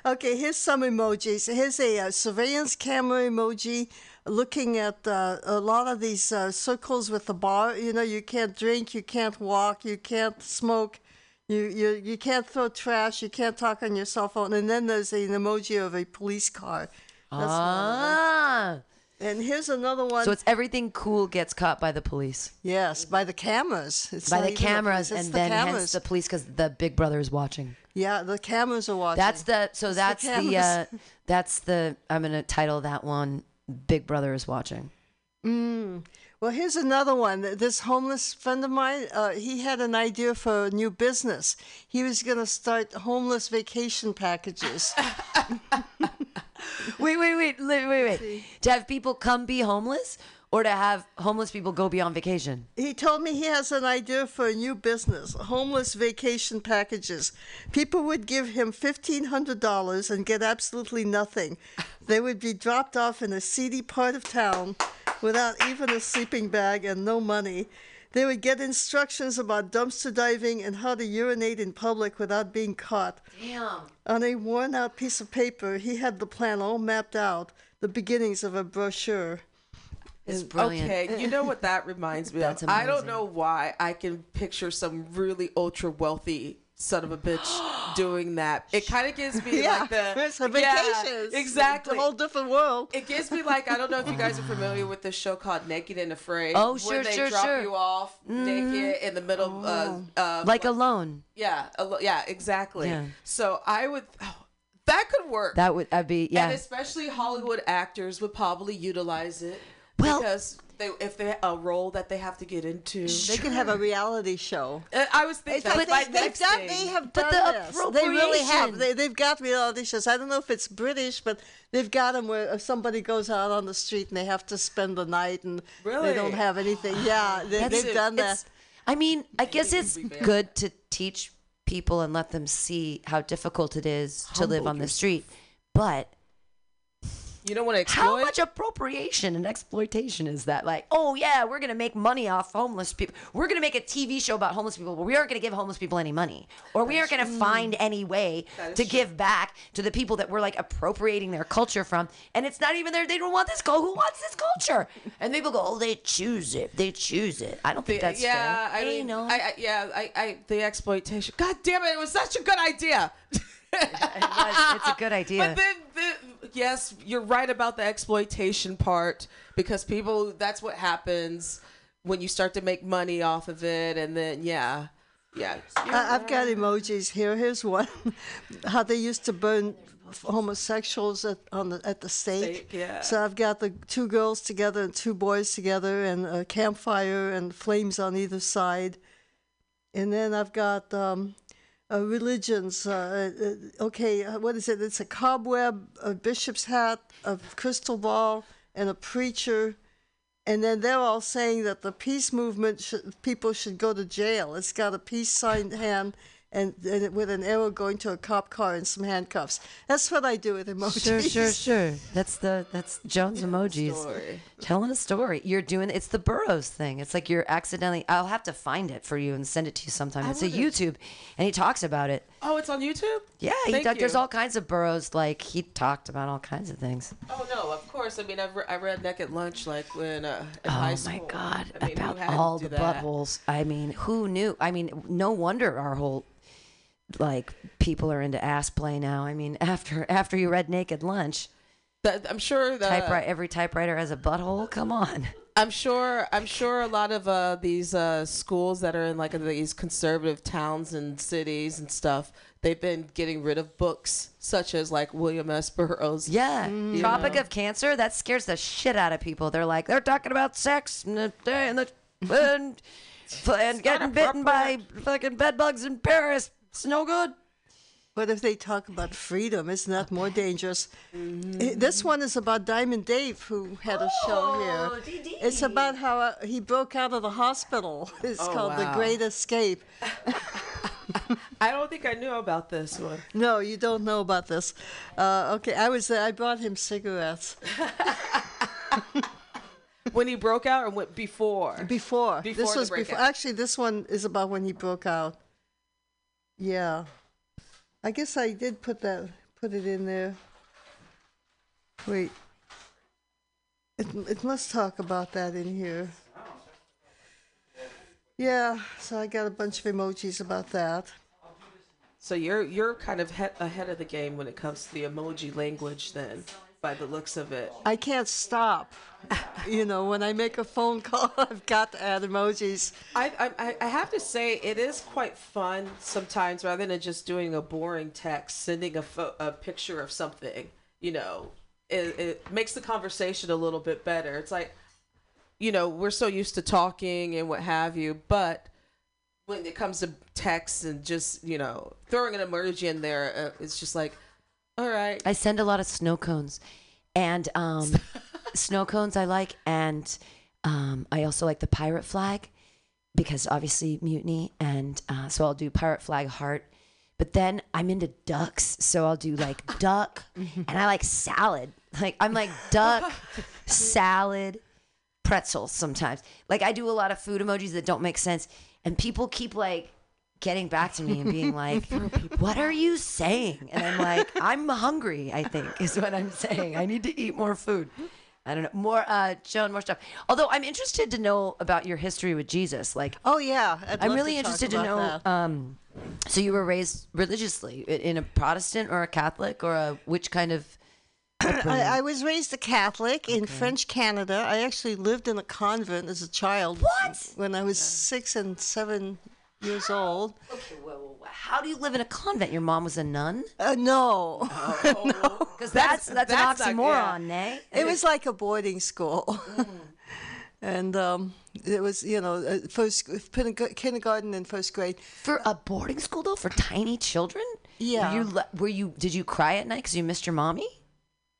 Okay, here's some emojis. Here's a uh, surveillance camera emoji looking at uh, a lot of these uh, circles with the bar. You know, you can't drink, you can't walk, you can't smoke, you, you, you can't throw trash, you can't talk on your cell phone. And then there's an emoji of a police car. That's one of them. Ah. And here's another one. So it's everything cool gets caught by the police. yes, by the cameras. It's by the cameras, it's and the then hence cameras. the police because the Big Brother is watching. yeah, the cameras are watching. That's the so It's that's the, uh, that's the I'm gonna title that one Big Brother is watching. Well, here's another one. This homeless friend of mine, uh, he had an idea for a new business. He was going to start homeless vacation packages. Wait, wait, wait, wait, wait, wait. To have people come be homeless, or to have homeless people go be on vacation. he told me he has an idea for a new business homeless vacation packages. People would give him $1,500 and get absolutely nothing. They would be dropped off in a seedy part of town without even a sleeping bag and no money. They would get instructions about dumpster diving and how to urinate in public without being caught. Damn. On a worn out piece of paper, he had the plan all mapped out, the beginnings of a brochure. It's brilliant. Okay, you know what that reminds me That's of? I don't know why I can picture some really ultra wealthy son of a bitch doing that. It kind of gives me like the it's a Yeah, exactly. It's a whole different world. It gives me like I don't know if you guys are familiar with this show called Naked and Afraid. Oh, where sure, they sure, drop sure. you off naked in the middle of uh, uh, Like alone. yeah, alo- yeah, exactly. Yeah. So I would oh, that could work. That would that'd be yeah. And especially Hollywood actors would probably utilize it Well- because they if they a role that they have to get into. They can have a reality show. Uh, I was thinking But that's they, they've next done, thing. they have But done the this. They really have. They, they've got reality shows. I don't know if it's British, but they've got them where if somebody goes out on the street and they have to spend the night and Really? they don't have anything. Yeah, they, That's- they've done that. it's- I mean, I guess it's good to teach people and let them see how difficult it is to live on the street. But You don't want to exploit. How much appropriation and exploitation is that? Like, oh yeah, we're gonna make money off homeless people. We're gonna make a TV show about homeless people, but we aren't gonna give homeless people any money, or we aren't gonna find any way to give back to the people that we're like appropriating their culture from. And it's not even there. They don't want this. culture. Who wants this culture? And people go, oh, they choose it. They choose it. I don't think that's yeah, fair. I mean. I, I, yeah, I, I, the exploitation. God damn it! It was such a good idea. it's a good idea. But then, the, yes, you're right about the exploitation part because people. That's what happens when you start to make money off of it, and then yeah, yeah. I, I've got emojis here. Here's one. How they used to burn homosexuals at on the at the stake. Stake, yeah. So I've got the two girls together and two boys together, and a campfire and flames on either side. And then I've got um, uh, religions. Uh, uh, okay, uh, what is it? It's a cobweb, a bishop's hat, a crystal ball, and a preacher. And then they're all saying that the peace movement should, people should go to jail. It's got a peace sign hand and, and with an arrow going to a cop car and some handcuffs. That's what I do with emojis. Sure, sure, sure. That's the that's Joan's emojis. story. Telling a story. You're doing it's the Burroughs thing. It's like you're accidentally. I'll have to find it for you and send it to you sometime. It's a YouTube, and he talks about it. Oh, it's on YouTube. Yeah, he Thank talk- there's all kinds of Burroughs. Like he talked about all kinds of things. Oh no, of course. I mean, I've re- I read Naked Lunch like when uh, in Oh high my. God! I mean, about all the that? buttholes. I mean, who knew? I mean, no wonder our whole like people are into ass play now. I mean, after after you read Naked Lunch, That- I'm sure typewriter every typewriter has a butthole. Come on. I'm sure. I'm sure a lot of uh, these uh, schools that are in like these conservative towns and cities and stuff, they've been getting rid of books such as like William S. Burroughs. Yeah, Tropic of Cancer. That scares the shit out of people. They're like, they're talking about sex and the and the and, and getting bitten by fucking bed bugs in Paris. It's no good. But if they talk about freedom? it's not that more dangerous? Eh, This one is about Diamond Dave, who had a show Oh, here. It's about how uh, he broke out of the hospital. It's Oh, called The. Great Escape. I don't think I knew about this one. No, you don't know about this. Uh, okay, I was there. I brought him cigarettes When he broke out or went before? before. Before this was before. Actually, this one is about when he broke out. Yeah, I guess I did put that put it in there. Wait, it it must talk about that in here. Yeah, so I got a bunch of emojis about that. So you're you're kind of he- ahead of the game when it comes to the emoji language, then, by the looks of it. I can't stop. you know, when I make a phone call, I've got to add emojis. I, I I have to say it is quite fun sometimes rather than just doing a boring text, sending a fo- a picture of something. You know, it, it makes the conversation a little bit better. It's like, you know, we're so used to talking and what have you, but when it comes to text and just you know throwing an emoji in there, uh, it's just like, all right, I send a lot of snow cones, and um, snow cones I like, and um, I also like the pirate flag because obviously mutiny, and uh, so I'll do pirate flag heart. But then I'm into ducks, so I'll do like duck, and I like salad. Like I'm like duck, salad, pretzels sometimes. Like I do a lot of food emojis that don't make sense, and people keep like getting back to me and being like, "What are you saying?" And I'm like, "I'm hungry. I think is what I'm saying. I need to eat more food." I don't know more, uh, Joan, more stuff. Although I'm interested to know about your history with Jesus. Like, Oh yeah, I'd I'm really to interested to know. Um, so you were raised religiously in a Protestant or a Catholic or a which kind of? I, I was raised a Catholic in French Canada. I actually lived in a convent as a child. What? When I was six and seven years old. Okay, well, how do you live in a convent? Your mom was a nun. Uh, no, Because that's, that's that's an not- yeah. oxymoron, eh? it was like a boarding school. and um, it was, you know, uh, first kindergarten and first grade. For a boarding school though, for tiny children. Yeah. Were you were you? Did you cry at night because you missed your mommy?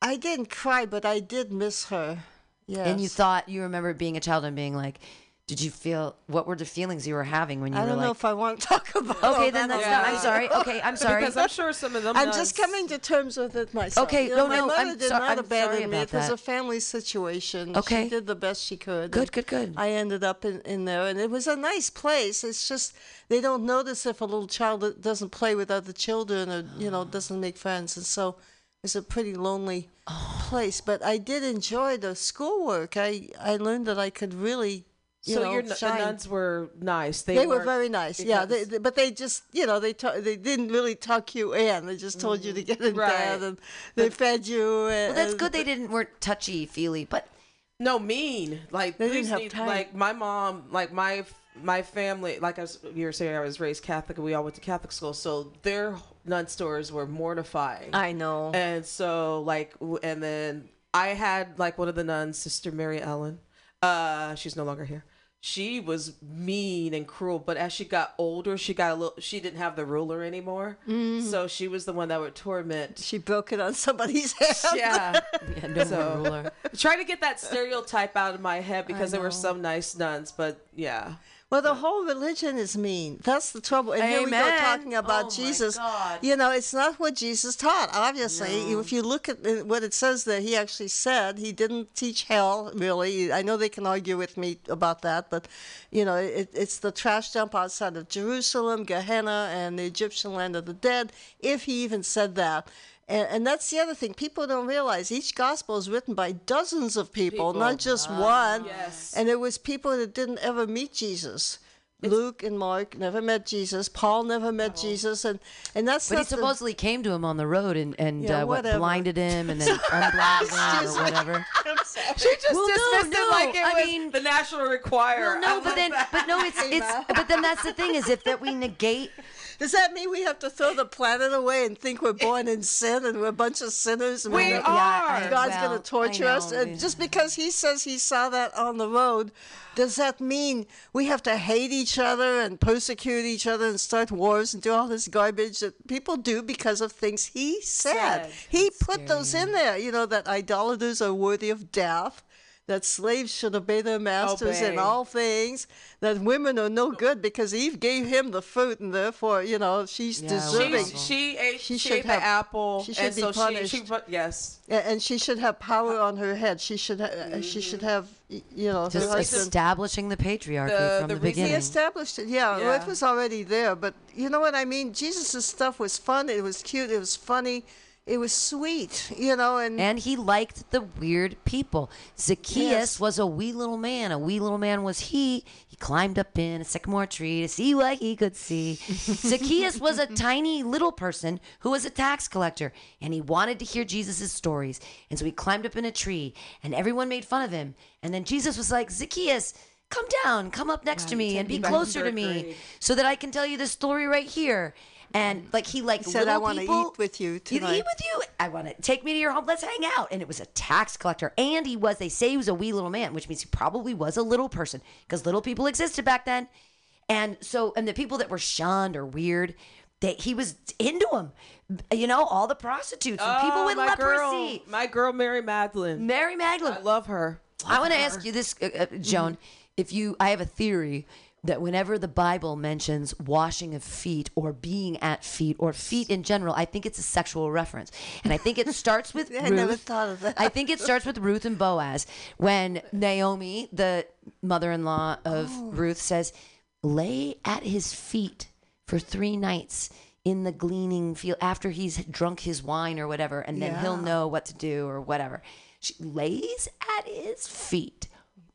I didn't cry, but I did miss her. Yes. And you thought you remember being a child and being like, Did you feel what were the feelings you were having when you I were don't like know if I want to talk about. Okay, all then that that's on not, I'm sorry. Okay, I'm sorry. Because I'm sure some of them. I'm nuns- just coming to terms with it myself. Okay, You know, no, my no, mother I'm did so- not I'm abandon sorry me. about It was a family situation. Okay. she did the best she could. Good, good, good. I ended up in, in there, and it was a nice place. It's just they don't notice if a little child doesn't play with other children or you know doesn't make friends, and so it's a pretty lonely oh. place. But I did enjoy the schoolwork. I I learned that I could really. You so know, your n- the nuns were nice. They, They, were very nice, yeah. They, they- but they just, you know, they ta- they didn't really tuck you in. They just told you to get in Mm-hmm. Right. bed, and they fed you. well, that's good they didn't weren't touchy feely, but No, mean. Like They didn't have need- time. like my mom, like my my family, like I was you were saying I was raised Catholic and we all went to Catholic school, so their nun stores were mortifying. I know. and so like and then I had like one of the nuns, Sister Mary Ellen. Uh she's no longer here. She was mean and cruel, but as she got older, she got a little she didn't have the ruler anymore. Mm-hmm. So she was the one that would torment she broke it on somebody's head. yeah. yeah, no So- more ruler. Trying to get that stereotype out of my head because there were some nice nuns, but yeah. Well, the whole religion is mean. That's the trouble. And here we go talking about Oh, Jesus. You know, it's not what Jesus taught. Obviously, if you look at uh, what it says there, he actually said he didn't teach hell. Really, I know they can argue with me about that, but you know, it, it's the trash dump outside of Jerusalem, Gehenna, and the Egyptian land of the dead. If he even said that. And, and that's the other thing. People don't realize each gospel is written by dozens of people, People. not just one. Yes. And it was people that didn't ever meet Jesus. Luke and Mark never met Jesus. Paul never met Jesus, and and that's But he not the- supposedly came to him on the road and, and Yeah, uh, what blinded him and then unblinded him or whatever. She just Well, no, dismissed no, it like it I was mean- the national require. Well, no, but then, but no, it's it's. But then that's the thing is if that we negate. Does that mean we have to throw the planet away and think we're born in sin and we're a bunch of sinners? And We we're- are. God's well, going to torture us. know. And just because He says He saw that on the road, does that mean we have to hate each other and persecute each other and start wars and do all this garbage that people do because of things He said? Said. He put those in there. You know that idolaters are worthy of death. That slaves should obey their masters in all things. That women are no good because Eve gave him the fruit, and therefore, you know, she's Yeah, deserving. she, she ate, She she, should ate the apple, she should and be so punished. she, she yes. And she should have power on her head. She should, ha- uh she should have, you know, Just husband. establishing the patriarchy The- from the the, reason- He established it, yeah, well, Yeah. It was already there, but you know what I mean. Jesus' stuff was fun. It was cute. It was funny. It was sweet, you know, and, And he liked the weird people. Zacchaeus Yes. was a wee little man. A wee little man was he. He climbed up in a sycamore tree to see what he could see. Zacchaeus was a tiny little person who was a tax collector, and he wanted to hear Jesus' stories. And so he climbed up in a tree, and everyone made fun of him. And then Jesus was like, Zacchaeus, come down, come up next to me, and be me back to closer to me, grade. so that I can tell you the story right here. And like he like said, "I want to eat with you Eat tonight." with you. I want to take me to your home. Let's hang out. And it was a tax collector. And he was, they say he was a wee little man, which means he probably was a little person because little people existed back then. And so, and the people that were shunned or weird, that he was into them. You know, all the prostitutes and people Oh, with my leprosy. Girl, my girl, Mary Magdalene. Mary Magdalene. I love her. I want to ask you this, uh, uh, Joan. If you, I have a theory that whenever the Bible mentions washing of feet or being at feet or feet in general, I think it's a sexual reference, and I think it starts with I Ruth. never thought of that. I think it starts with Ruth and Boaz when Naomi, the mother-in-law of Oh. Ruth, says, "Lay at his feet for three nights." In the gleaning field, after he's drunk his wine or whatever, and then he'll know what to do or whatever. She lays at his feet.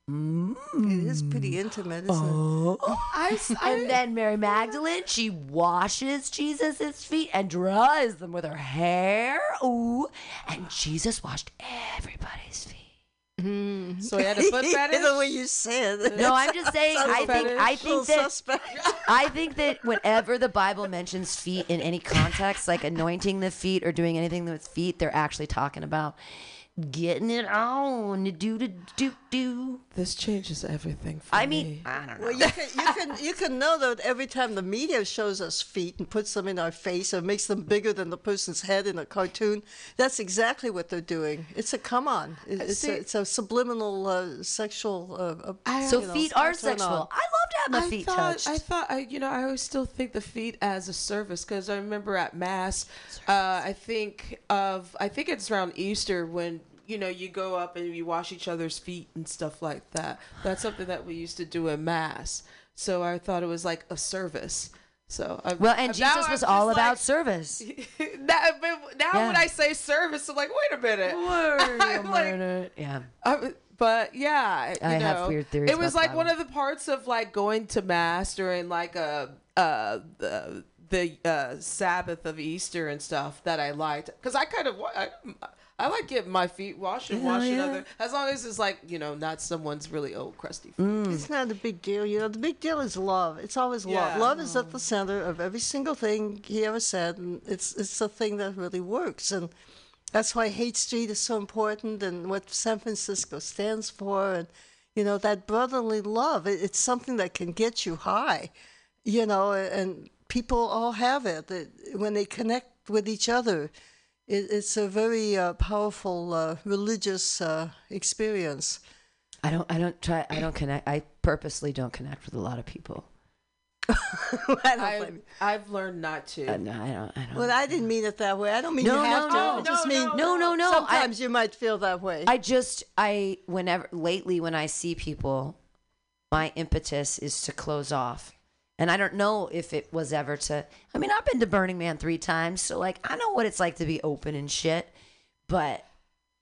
It is pretty intimate, isn't it? Oh. Oh, and then Mary Magdalene, she washes Jesus' feet and dries them with her hair. Ooh. And Jesus washed everybody's feet. Mm-hmm. So he had a foot fetish. the way you said. it. No, I'm just saying. I think. I think that. suspect. I think that whenever the Bible mentions feet in any context, like anointing the feet or doing anything with feet, they're actually talking about getting it on, do do do do. This changes everything for me. I me. mean, I don't know. Well, you can, you can you can know that every time the media shows us feet and puts them in our face or makes them bigger than the person's head in a cartoon, that's exactly what they're doing. It's a come on. It's See- a, it's a subliminal uh, sexual. Uh, uh, so know, feet are sexual. on. I love to have my I feet thought, touched. I thought, I, you know, I always still think the feet as a service because I remember at mass, uh, I think of, I think it's around Easter when you know you go up and you wash each other's feet and stuff like that. That's something that we used to do in mass. So I thought it was like a service. So I, well, and Jesus was all like- about service. now, now Yeah. when I say service, I'm like, wait a minute. I'm like, yeah. I, but yeah, you I have weird theories It was like one of the parts of like going to mass during like a uh the the uh, Sabbath of Easter and stuff that I liked because I kind of I, I like getting my feet washed and Yeah, washing yeah. other as long as it's like you know not someone's really old crusty feet. Mm. It's not a big deal. You know, the big deal is love. It's always Yeah. love. Love is at the center of every single thing he ever said, and it's it's the thing that really works. And that's why Haight Street is so important, and what San Francisco stands for, and you know that brotherly love. It, it's something that can get you high, you know, and people all have it. it when they connect with each other, it, it's a very uh, powerful uh, religious uh, experience. I don't. I don't try. I don't connect. I purposely don't connect with a lot of people. I I, I've learned not to. Uh, no, I don't. I don't. Well, I didn't mean it that way. I don't mean No, you have no, to. no. I just No, mean no, no, no. I- Sometimes you might feel that way. I just I whenever lately when I see people, my impetus is to close off. And I don't know if it was ever to I mean, I've been to Burning Man three times, so like I know what it's like to be open and shit. But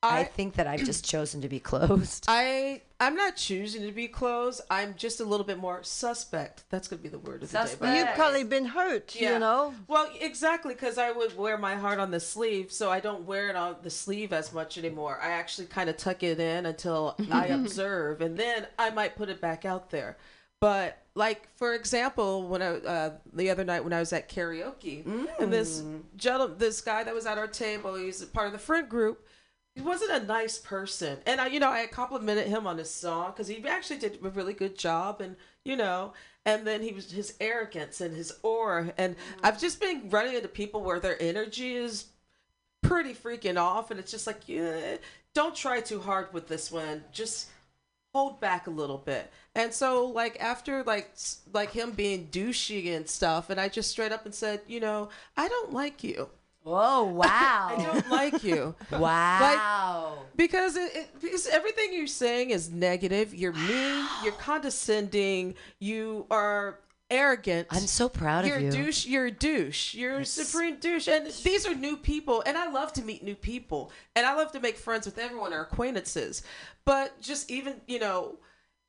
I, I- think that I've just chosen to be closed. I I'm not choosing to be closed. I'm just a little bit more suspect. That's gonna be the word of the day. You've probably been hurt, yeah. you know. Well, exactly, because I would wear my heart on the sleeve, so I don't wear it on the sleeve as much anymore. I actually kind of tuck it in until I observe, and then I might put it back out there. But like for example, when I uh, the other night when I was at karaoke, and this gentleman, this guy that was at our table, he's part of the friend group. He wasn't a nice person, and I, you know, I complimented him on his song because he actually did a really good job, and you know, and then he was his arrogance and his aura, and I've just been running into people where their energy is pretty freaking off, and it's just like, yeah, don't try too hard with this one, just hold back a little bit. And so, like after like like him being douchey and stuff, and I just straight up and said, you know, I don't like you. Oh wow. I don't like you. wow. Because it, it because everything you're saying is negative. You're mean. You're condescending. You are arrogant. I'm so proud of you're of you. a douche. You're a douche. You're a supreme douche. And these are new people, and I love to meet new people, and I love to make friends with everyone or acquaintances. But just even you know,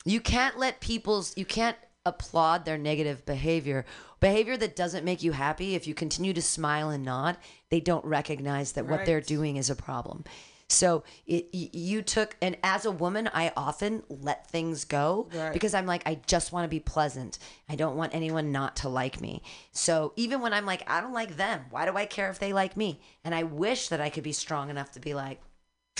You can't let people's you can't applaud their negative behavior. Behavior that doesn't make you happy, if you continue to smile and nod, they don't recognize that what they're doing is a problem. So it, you took, and as a woman, I often let things go Right. because I'm like, I just want to be pleasant. I don't want anyone not to like me. So even when I'm like, I don't like them, why do I care if they like me? And I wish that I could be strong enough to be like,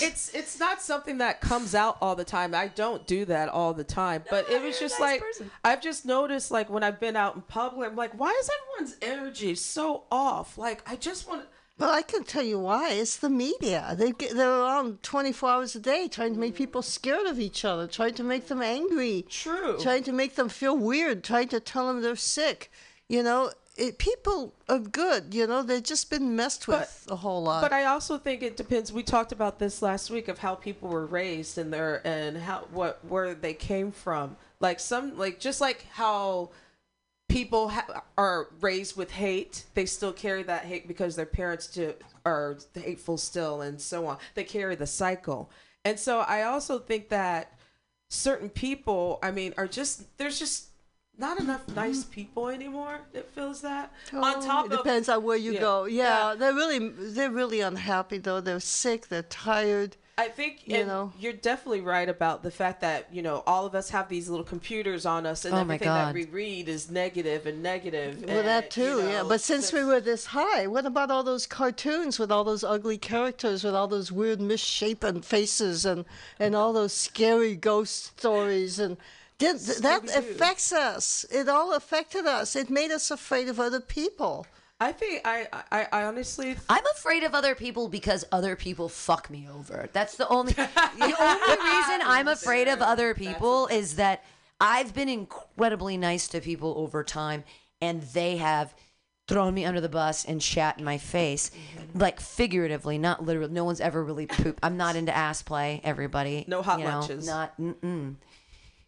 it's it's not something that comes out all the time. I don't do that all the time. But it was just nice like person. I've just noticed like when I've been out in public, I'm like, why is everyone's energy so off? Like I just want. Well, I can tell you why. It's the media. They get, they're around 24 hours a day trying to make people scared of each other, trying to make them angry, True. trying to make them feel weird, trying to tell them they're sick. You know, it, people are good. You know, they've just been messed with a whole lot. But I also think it depends. We talked about this last week of how people were raised and their and how what where they came from. Like some like just like how people ha- are raised with hate, they still carry that hate because their parents do, are hateful still, and so on. They carry the cycle, and so I also think that certain people, I mean, are just there's just not enough nice people anymore. It feels that on Oh, top it of depends on where you Yeah. go. Yeah, Yeah. they're really they're really unhappy though. They're sick. They're tired. I think You know. you're definitely right about the fact that you know all of us have these little computers on us, and Oh everything that we read is negative and negative. Well, that too, you yeah. But since we were this high, what about all those cartoons with all those ugly characters, with all those weird misshapen faces, and and all those scary ghost stories, and did, that Scooby-Doo. affects us. It all affected us. It made us afraid of other people. I think I, I, I honestly I'm afraid of other people because other people fuck me over. That's the only the only reason I'm afraid of other people is that I've been incredibly nice to people over time and they have thrown me under the bus and shat in my face mm-hmm. like figuratively not literally no one's ever really pooped i'm not into ass play everybody No hot you know, lunches. not mm-mm.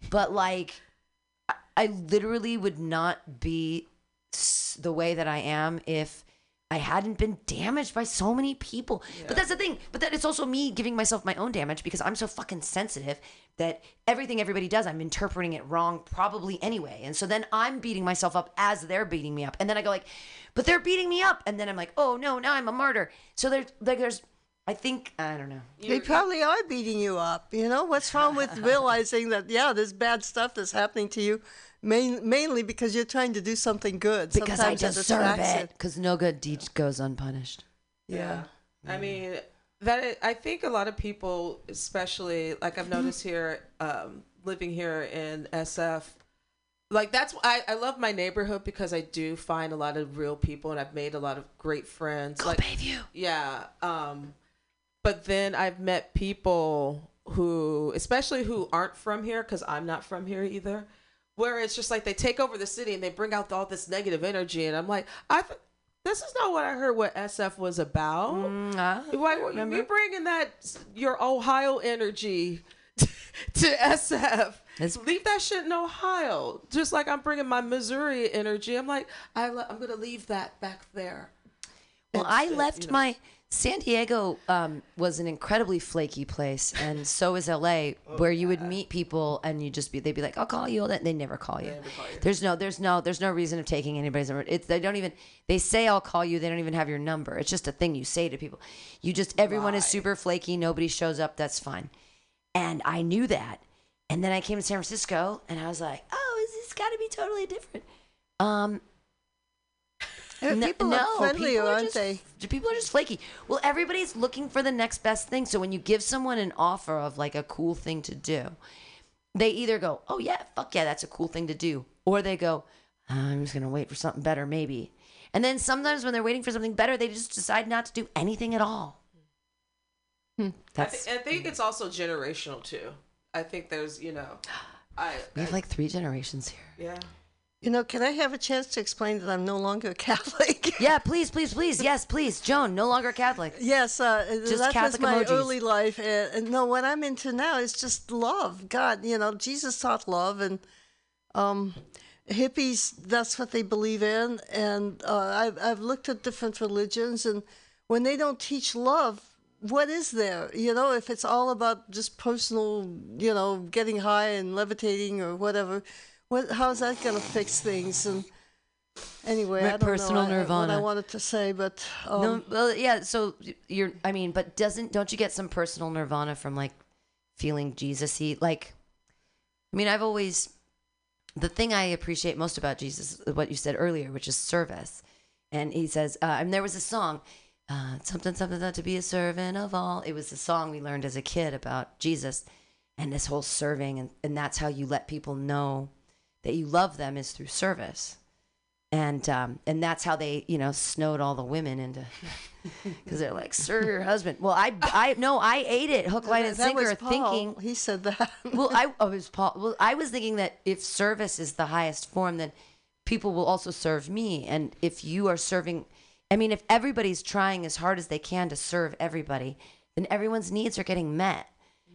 But like I, I literally would not be the way that I am if I hadn't been damaged by so many people. But that's the thing. But that it's also me giving myself my own damage because I'm so fucking sensitive that everything everybody does, I'm interpreting it wrong probably anyway. And so then I'm beating myself up as they're beating me up. And then I go like, but they're beating me up. And then I'm like, oh no, now I'm a martyr. So there's like there's I think I don't know. They probably are beating you up. You know what's wrong with realizing that? Yeah, there's bad stuff that's happening to you, main, mainly because you're trying to do something good. Because I Sometimes that deserve it. Because no good deed goes unpunished. Yeah. I mean, that I think a lot of people, especially like I've noticed here, um, living here in SF, like that's I, I love my neighborhood because I do find a lot of real people and I've made a lot of great friends. Go like Bayview. yeah. Um, but then I've met people who, especially who aren't from here, because I'm not from here either, where it's just like they take over the city and they bring out all this negative energy, and I'm like, I. Th- this is not what I heard. What SF was about. Mm, Why you bringing that your Ohio energy to SF? It's- leave that shit in Ohio. Just like I'm bringing my Missouri energy. I'm like I le- I'm gonna leave that back there. Well, I left you know. my San Diego um, was an incredibly flaky place, and so is LA, where you would meet people and you just be they'd be like, "I'll call you," all that. They never call you. There's no, there's no, there's no reason of taking anybody's number. It's they don't even they say I'll call you. They don't even have your number. It's just a thing you say to people. You just everyone is super flaky. Nobody shows up. That's fine. And I knew that. And then I came to San Francisco, and I was like, "Oh, is this got to be totally different?" Um, no- people no, are friendlier, people are aren't just- they? People are just flaky. Well, everybody's looking for the next best thing. So when you give someone an offer of like a cool thing to do, they either go, "Oh yeah, fuck yeah, that's a cool thing to do," or they go, "I'm just gonna wait for something better, maybe." And then sometimes when they're waiting for something better, they just decide not to do anything at all. Hmm. I, That's thi- I think it's also generational too. I think there's, you know, I, we have like three generations here. yeah. You know, can I have a chance to explain that I'm no longer a Catholic? Yeah, please, please, please, yes, please, Joan, no longer Catholic. Yes, uh, Just that was Catholic my emojis. early life. And, and no, what I'm into now is just love. God, you know, Jesus taught love, and um, hippies, that's what they believe in. And uh, I've, I've looked at different religions, and when they don't teach love, what is there? You know, if it's all about just personal, you know, getting high and levitating or whatever, what, how's that going to fix things? And anyway, I don't Personal know I- what I wanted to say, but um, no, well, yeah. So you're, I mean, but doesn't don't you get some personal nirvana from like feeling Jesus-y? Like, I mean, I've always the thing I appreciate most about Jesus, is what you said earlier, which is service. And he says, uh, and there was a song, uh, something, something, that to be a servant of all. It was a song we learned as a kid about Jesus and this whole serving, and, and that's how you let people know that you love them is through service. And um, and that's how they you know snowed all the women into because they're like serve your husband. Well i i no i ate it hook line and sinker thinking he said that. well i oh, it was paul. Well i was thinking that if service is the highest form then people will also serve me. And if you are serving i mean if everybody's trying as hard as they can to serve everybody then everyone's needs are getting met.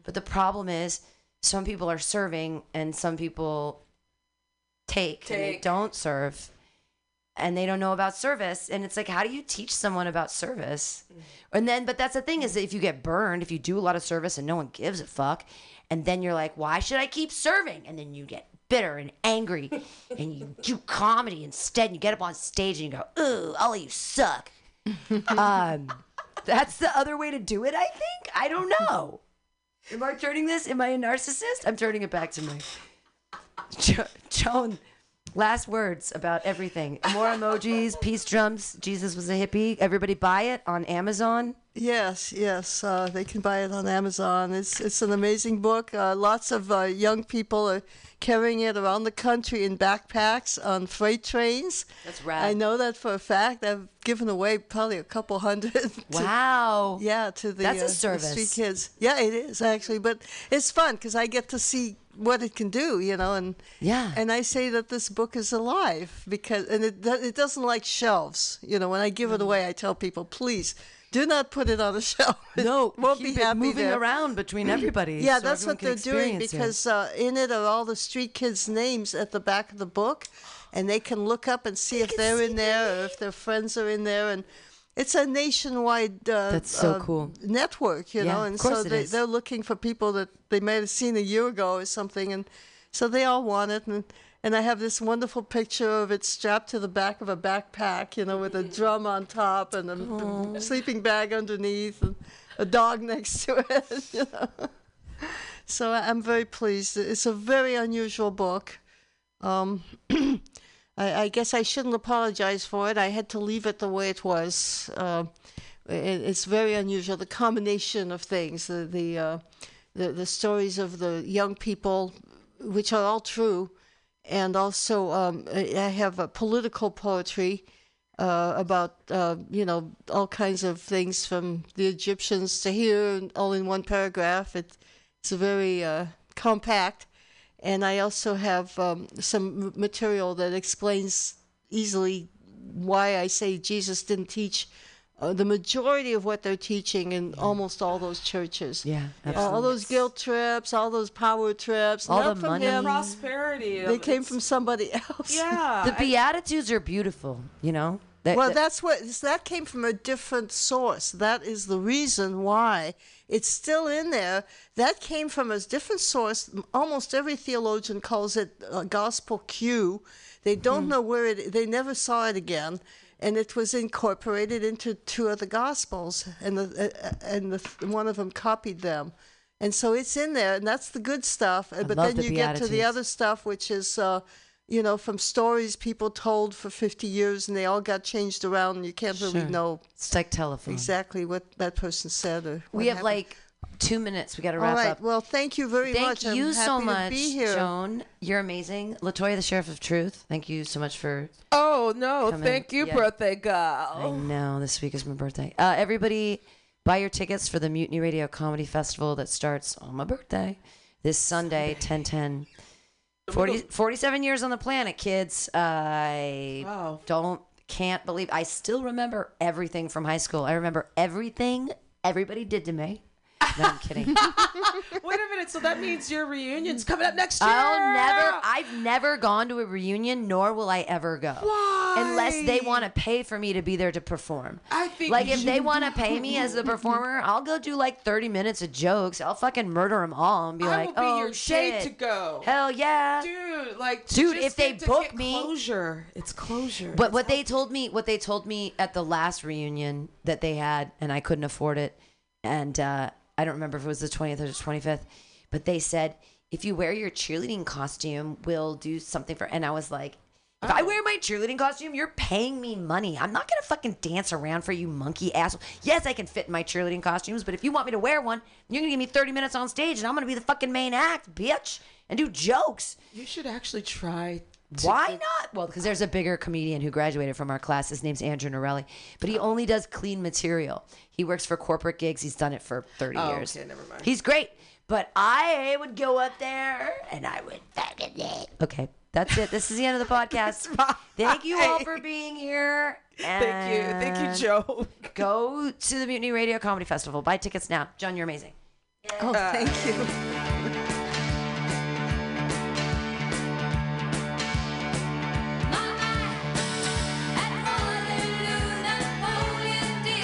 But the problem is some people are serving and some people take, and they don't serve and they don't know about service and it's like how do you teach someone about service and then but that's the thing is that if you get burned if you do a lot of service and no one gives a fuck and then you're like why should i keep serving and then you get bitter and angry and you do comedy instead and you get up on stage and you go ooh all of you suck um that's the other way to do it i think i don't know Am I turning this? Am I a narcissist? I'm turning it back to me. Jo- Joan, last words about everything. More emojis, peace drums. Jesus was a hippie. Everybody buy it on Amazon. Yes, yes, uh, they can buy it on Amazon. It's it's an amazing book. Uh, lots of uh, young people are carrying it around the country in backpacks on freight trains. That's rad. I know that for a fact. I've given away probably a couple hundred. to- Wow. yeah, to the, That's a uh, service. street kids. Yeah, it is actually, but it's fun because I get to see what it can do, you know, and Yeah. and I say that this book is alive because and it it doesn't like shelves. You know, when I give it Mm. away, I tell people, please do not put it on a shelf. It No, won't keep be it happy moving there. around between everybody. Yeah, so that's what they're doing because uh, in it are all the street kids' names at the back of the book, and they can look up and see if they're see in there or if their friends are in there, and it's a nationwide uh, That's so uh, cool. network, you Yeah, know, and so they, they're looking for people that they might have seen a year ago or something, and so they all want it, and and I have this wonderful picture of it strapped to the back of a backpack, you know, with a drum on top and a sleeping bag underneath, and a dog next to it, you know. So I'm very pleased. It's a very unusual book. Um, I, I guess I shouldn't apologize for it. I had to leave it the way it was. Uh, it, it's very unusual. The combination of things, the the, uh, the the stories of the young people, which are all true, and also um, I have a political poetry uh, about uh, you know all kinds of things from the Egyptians to here, all in one paragraph. It, it's very uh, compact, and I also have um, some material that explains easily why I say Jesus didn't teach uh, the majority of what they're teaching in almost all those churches. Yeah, All, all those guilt trips, all those power trips, All not the from money. him. prosperity. They came from somebody else. yeah. The Beatitudes are beautiful, you know? That- Well, that- that's what that came from a different source. That is the reason why it's still in there. That came from a different source. Almost every theologian calls it a gospel Q. They don't Hmm. know where it. They never saw it again, and it was incorporated into two of the gospels, and the uh, and the one of them copied them. And so it's in there, and that's the good stuff. Uh, but then the you get to the other stuff, which is, uh, you know, from stories people told for 50 years and they all got changed around and you can't really Sure. know it's like telephone. exactly what that person said or what We have happened. like two minutes. We got to wrap right. up. Well, thank you very Thank much. I'm you so happy much, to be here. Joan. You're amazing. Latoya, the Sheriff of Truth. Thank you so much for. Oh no! Come. Thank you, Yeah. birthday I girl. know this week is my birthday. Uh, everybody, buy your tickets for the Mutiny Radio Comedy Festival that starts on my birthday this Sunday, 10 10. 40, 47 years on the planet, kids. I Wow. don't, can't believe. I still remember everything from high school. I remember everything everybody did to me. No, I'm kidding. Wait a minute. So that means your reunion's coming up next year. I'll never. I've never gone to a reunion, nor will I ever go, Why? unless they want to pay for me to be there to perform. I think like if they want to pay me as the performer, I'll go do like thirty minutes of jokes. I'll fucking murder them all and be I like, will be "Oh your shit, shade to go. hell yeah!" Dude, like, Dude, if they book me- closure. It's closure. But what they told me, what they told me at the last reunion that they had, and I couldn't afford it, and uh, I don't remember if it was the 20th or the 25th, but they said if you wear your cheerleading costume, we'll do something for. And I was like, if Oh. I wear my cheerleading costume, you're paying me money. I'm not gonna fucking dance around for you, monkey asshole. Yes, I can fit in my cheerleading costumes, but if you want me to wear one, you're gonna give me 30 minutes on stage, and I'm gonna be the fucking main act, bitch, and do jokes. you should actually try. Why not? Well, because there's a bigger comedian who graduated from our class. His name's Andrew Norelli, but he only does clean material. He works for corporate gigs. He's done it for 30 Oh, years. okay, never mind. He's great, but I would go up there and I would fucking it. Okay, that's it. This is the end of the podcast. Thank you all for being here. Thank you, thank you, Joe. Go to the Mutiny Radio Comedy Festival. Buy tickets now. John, you're amazing. Oh, uh, thank you.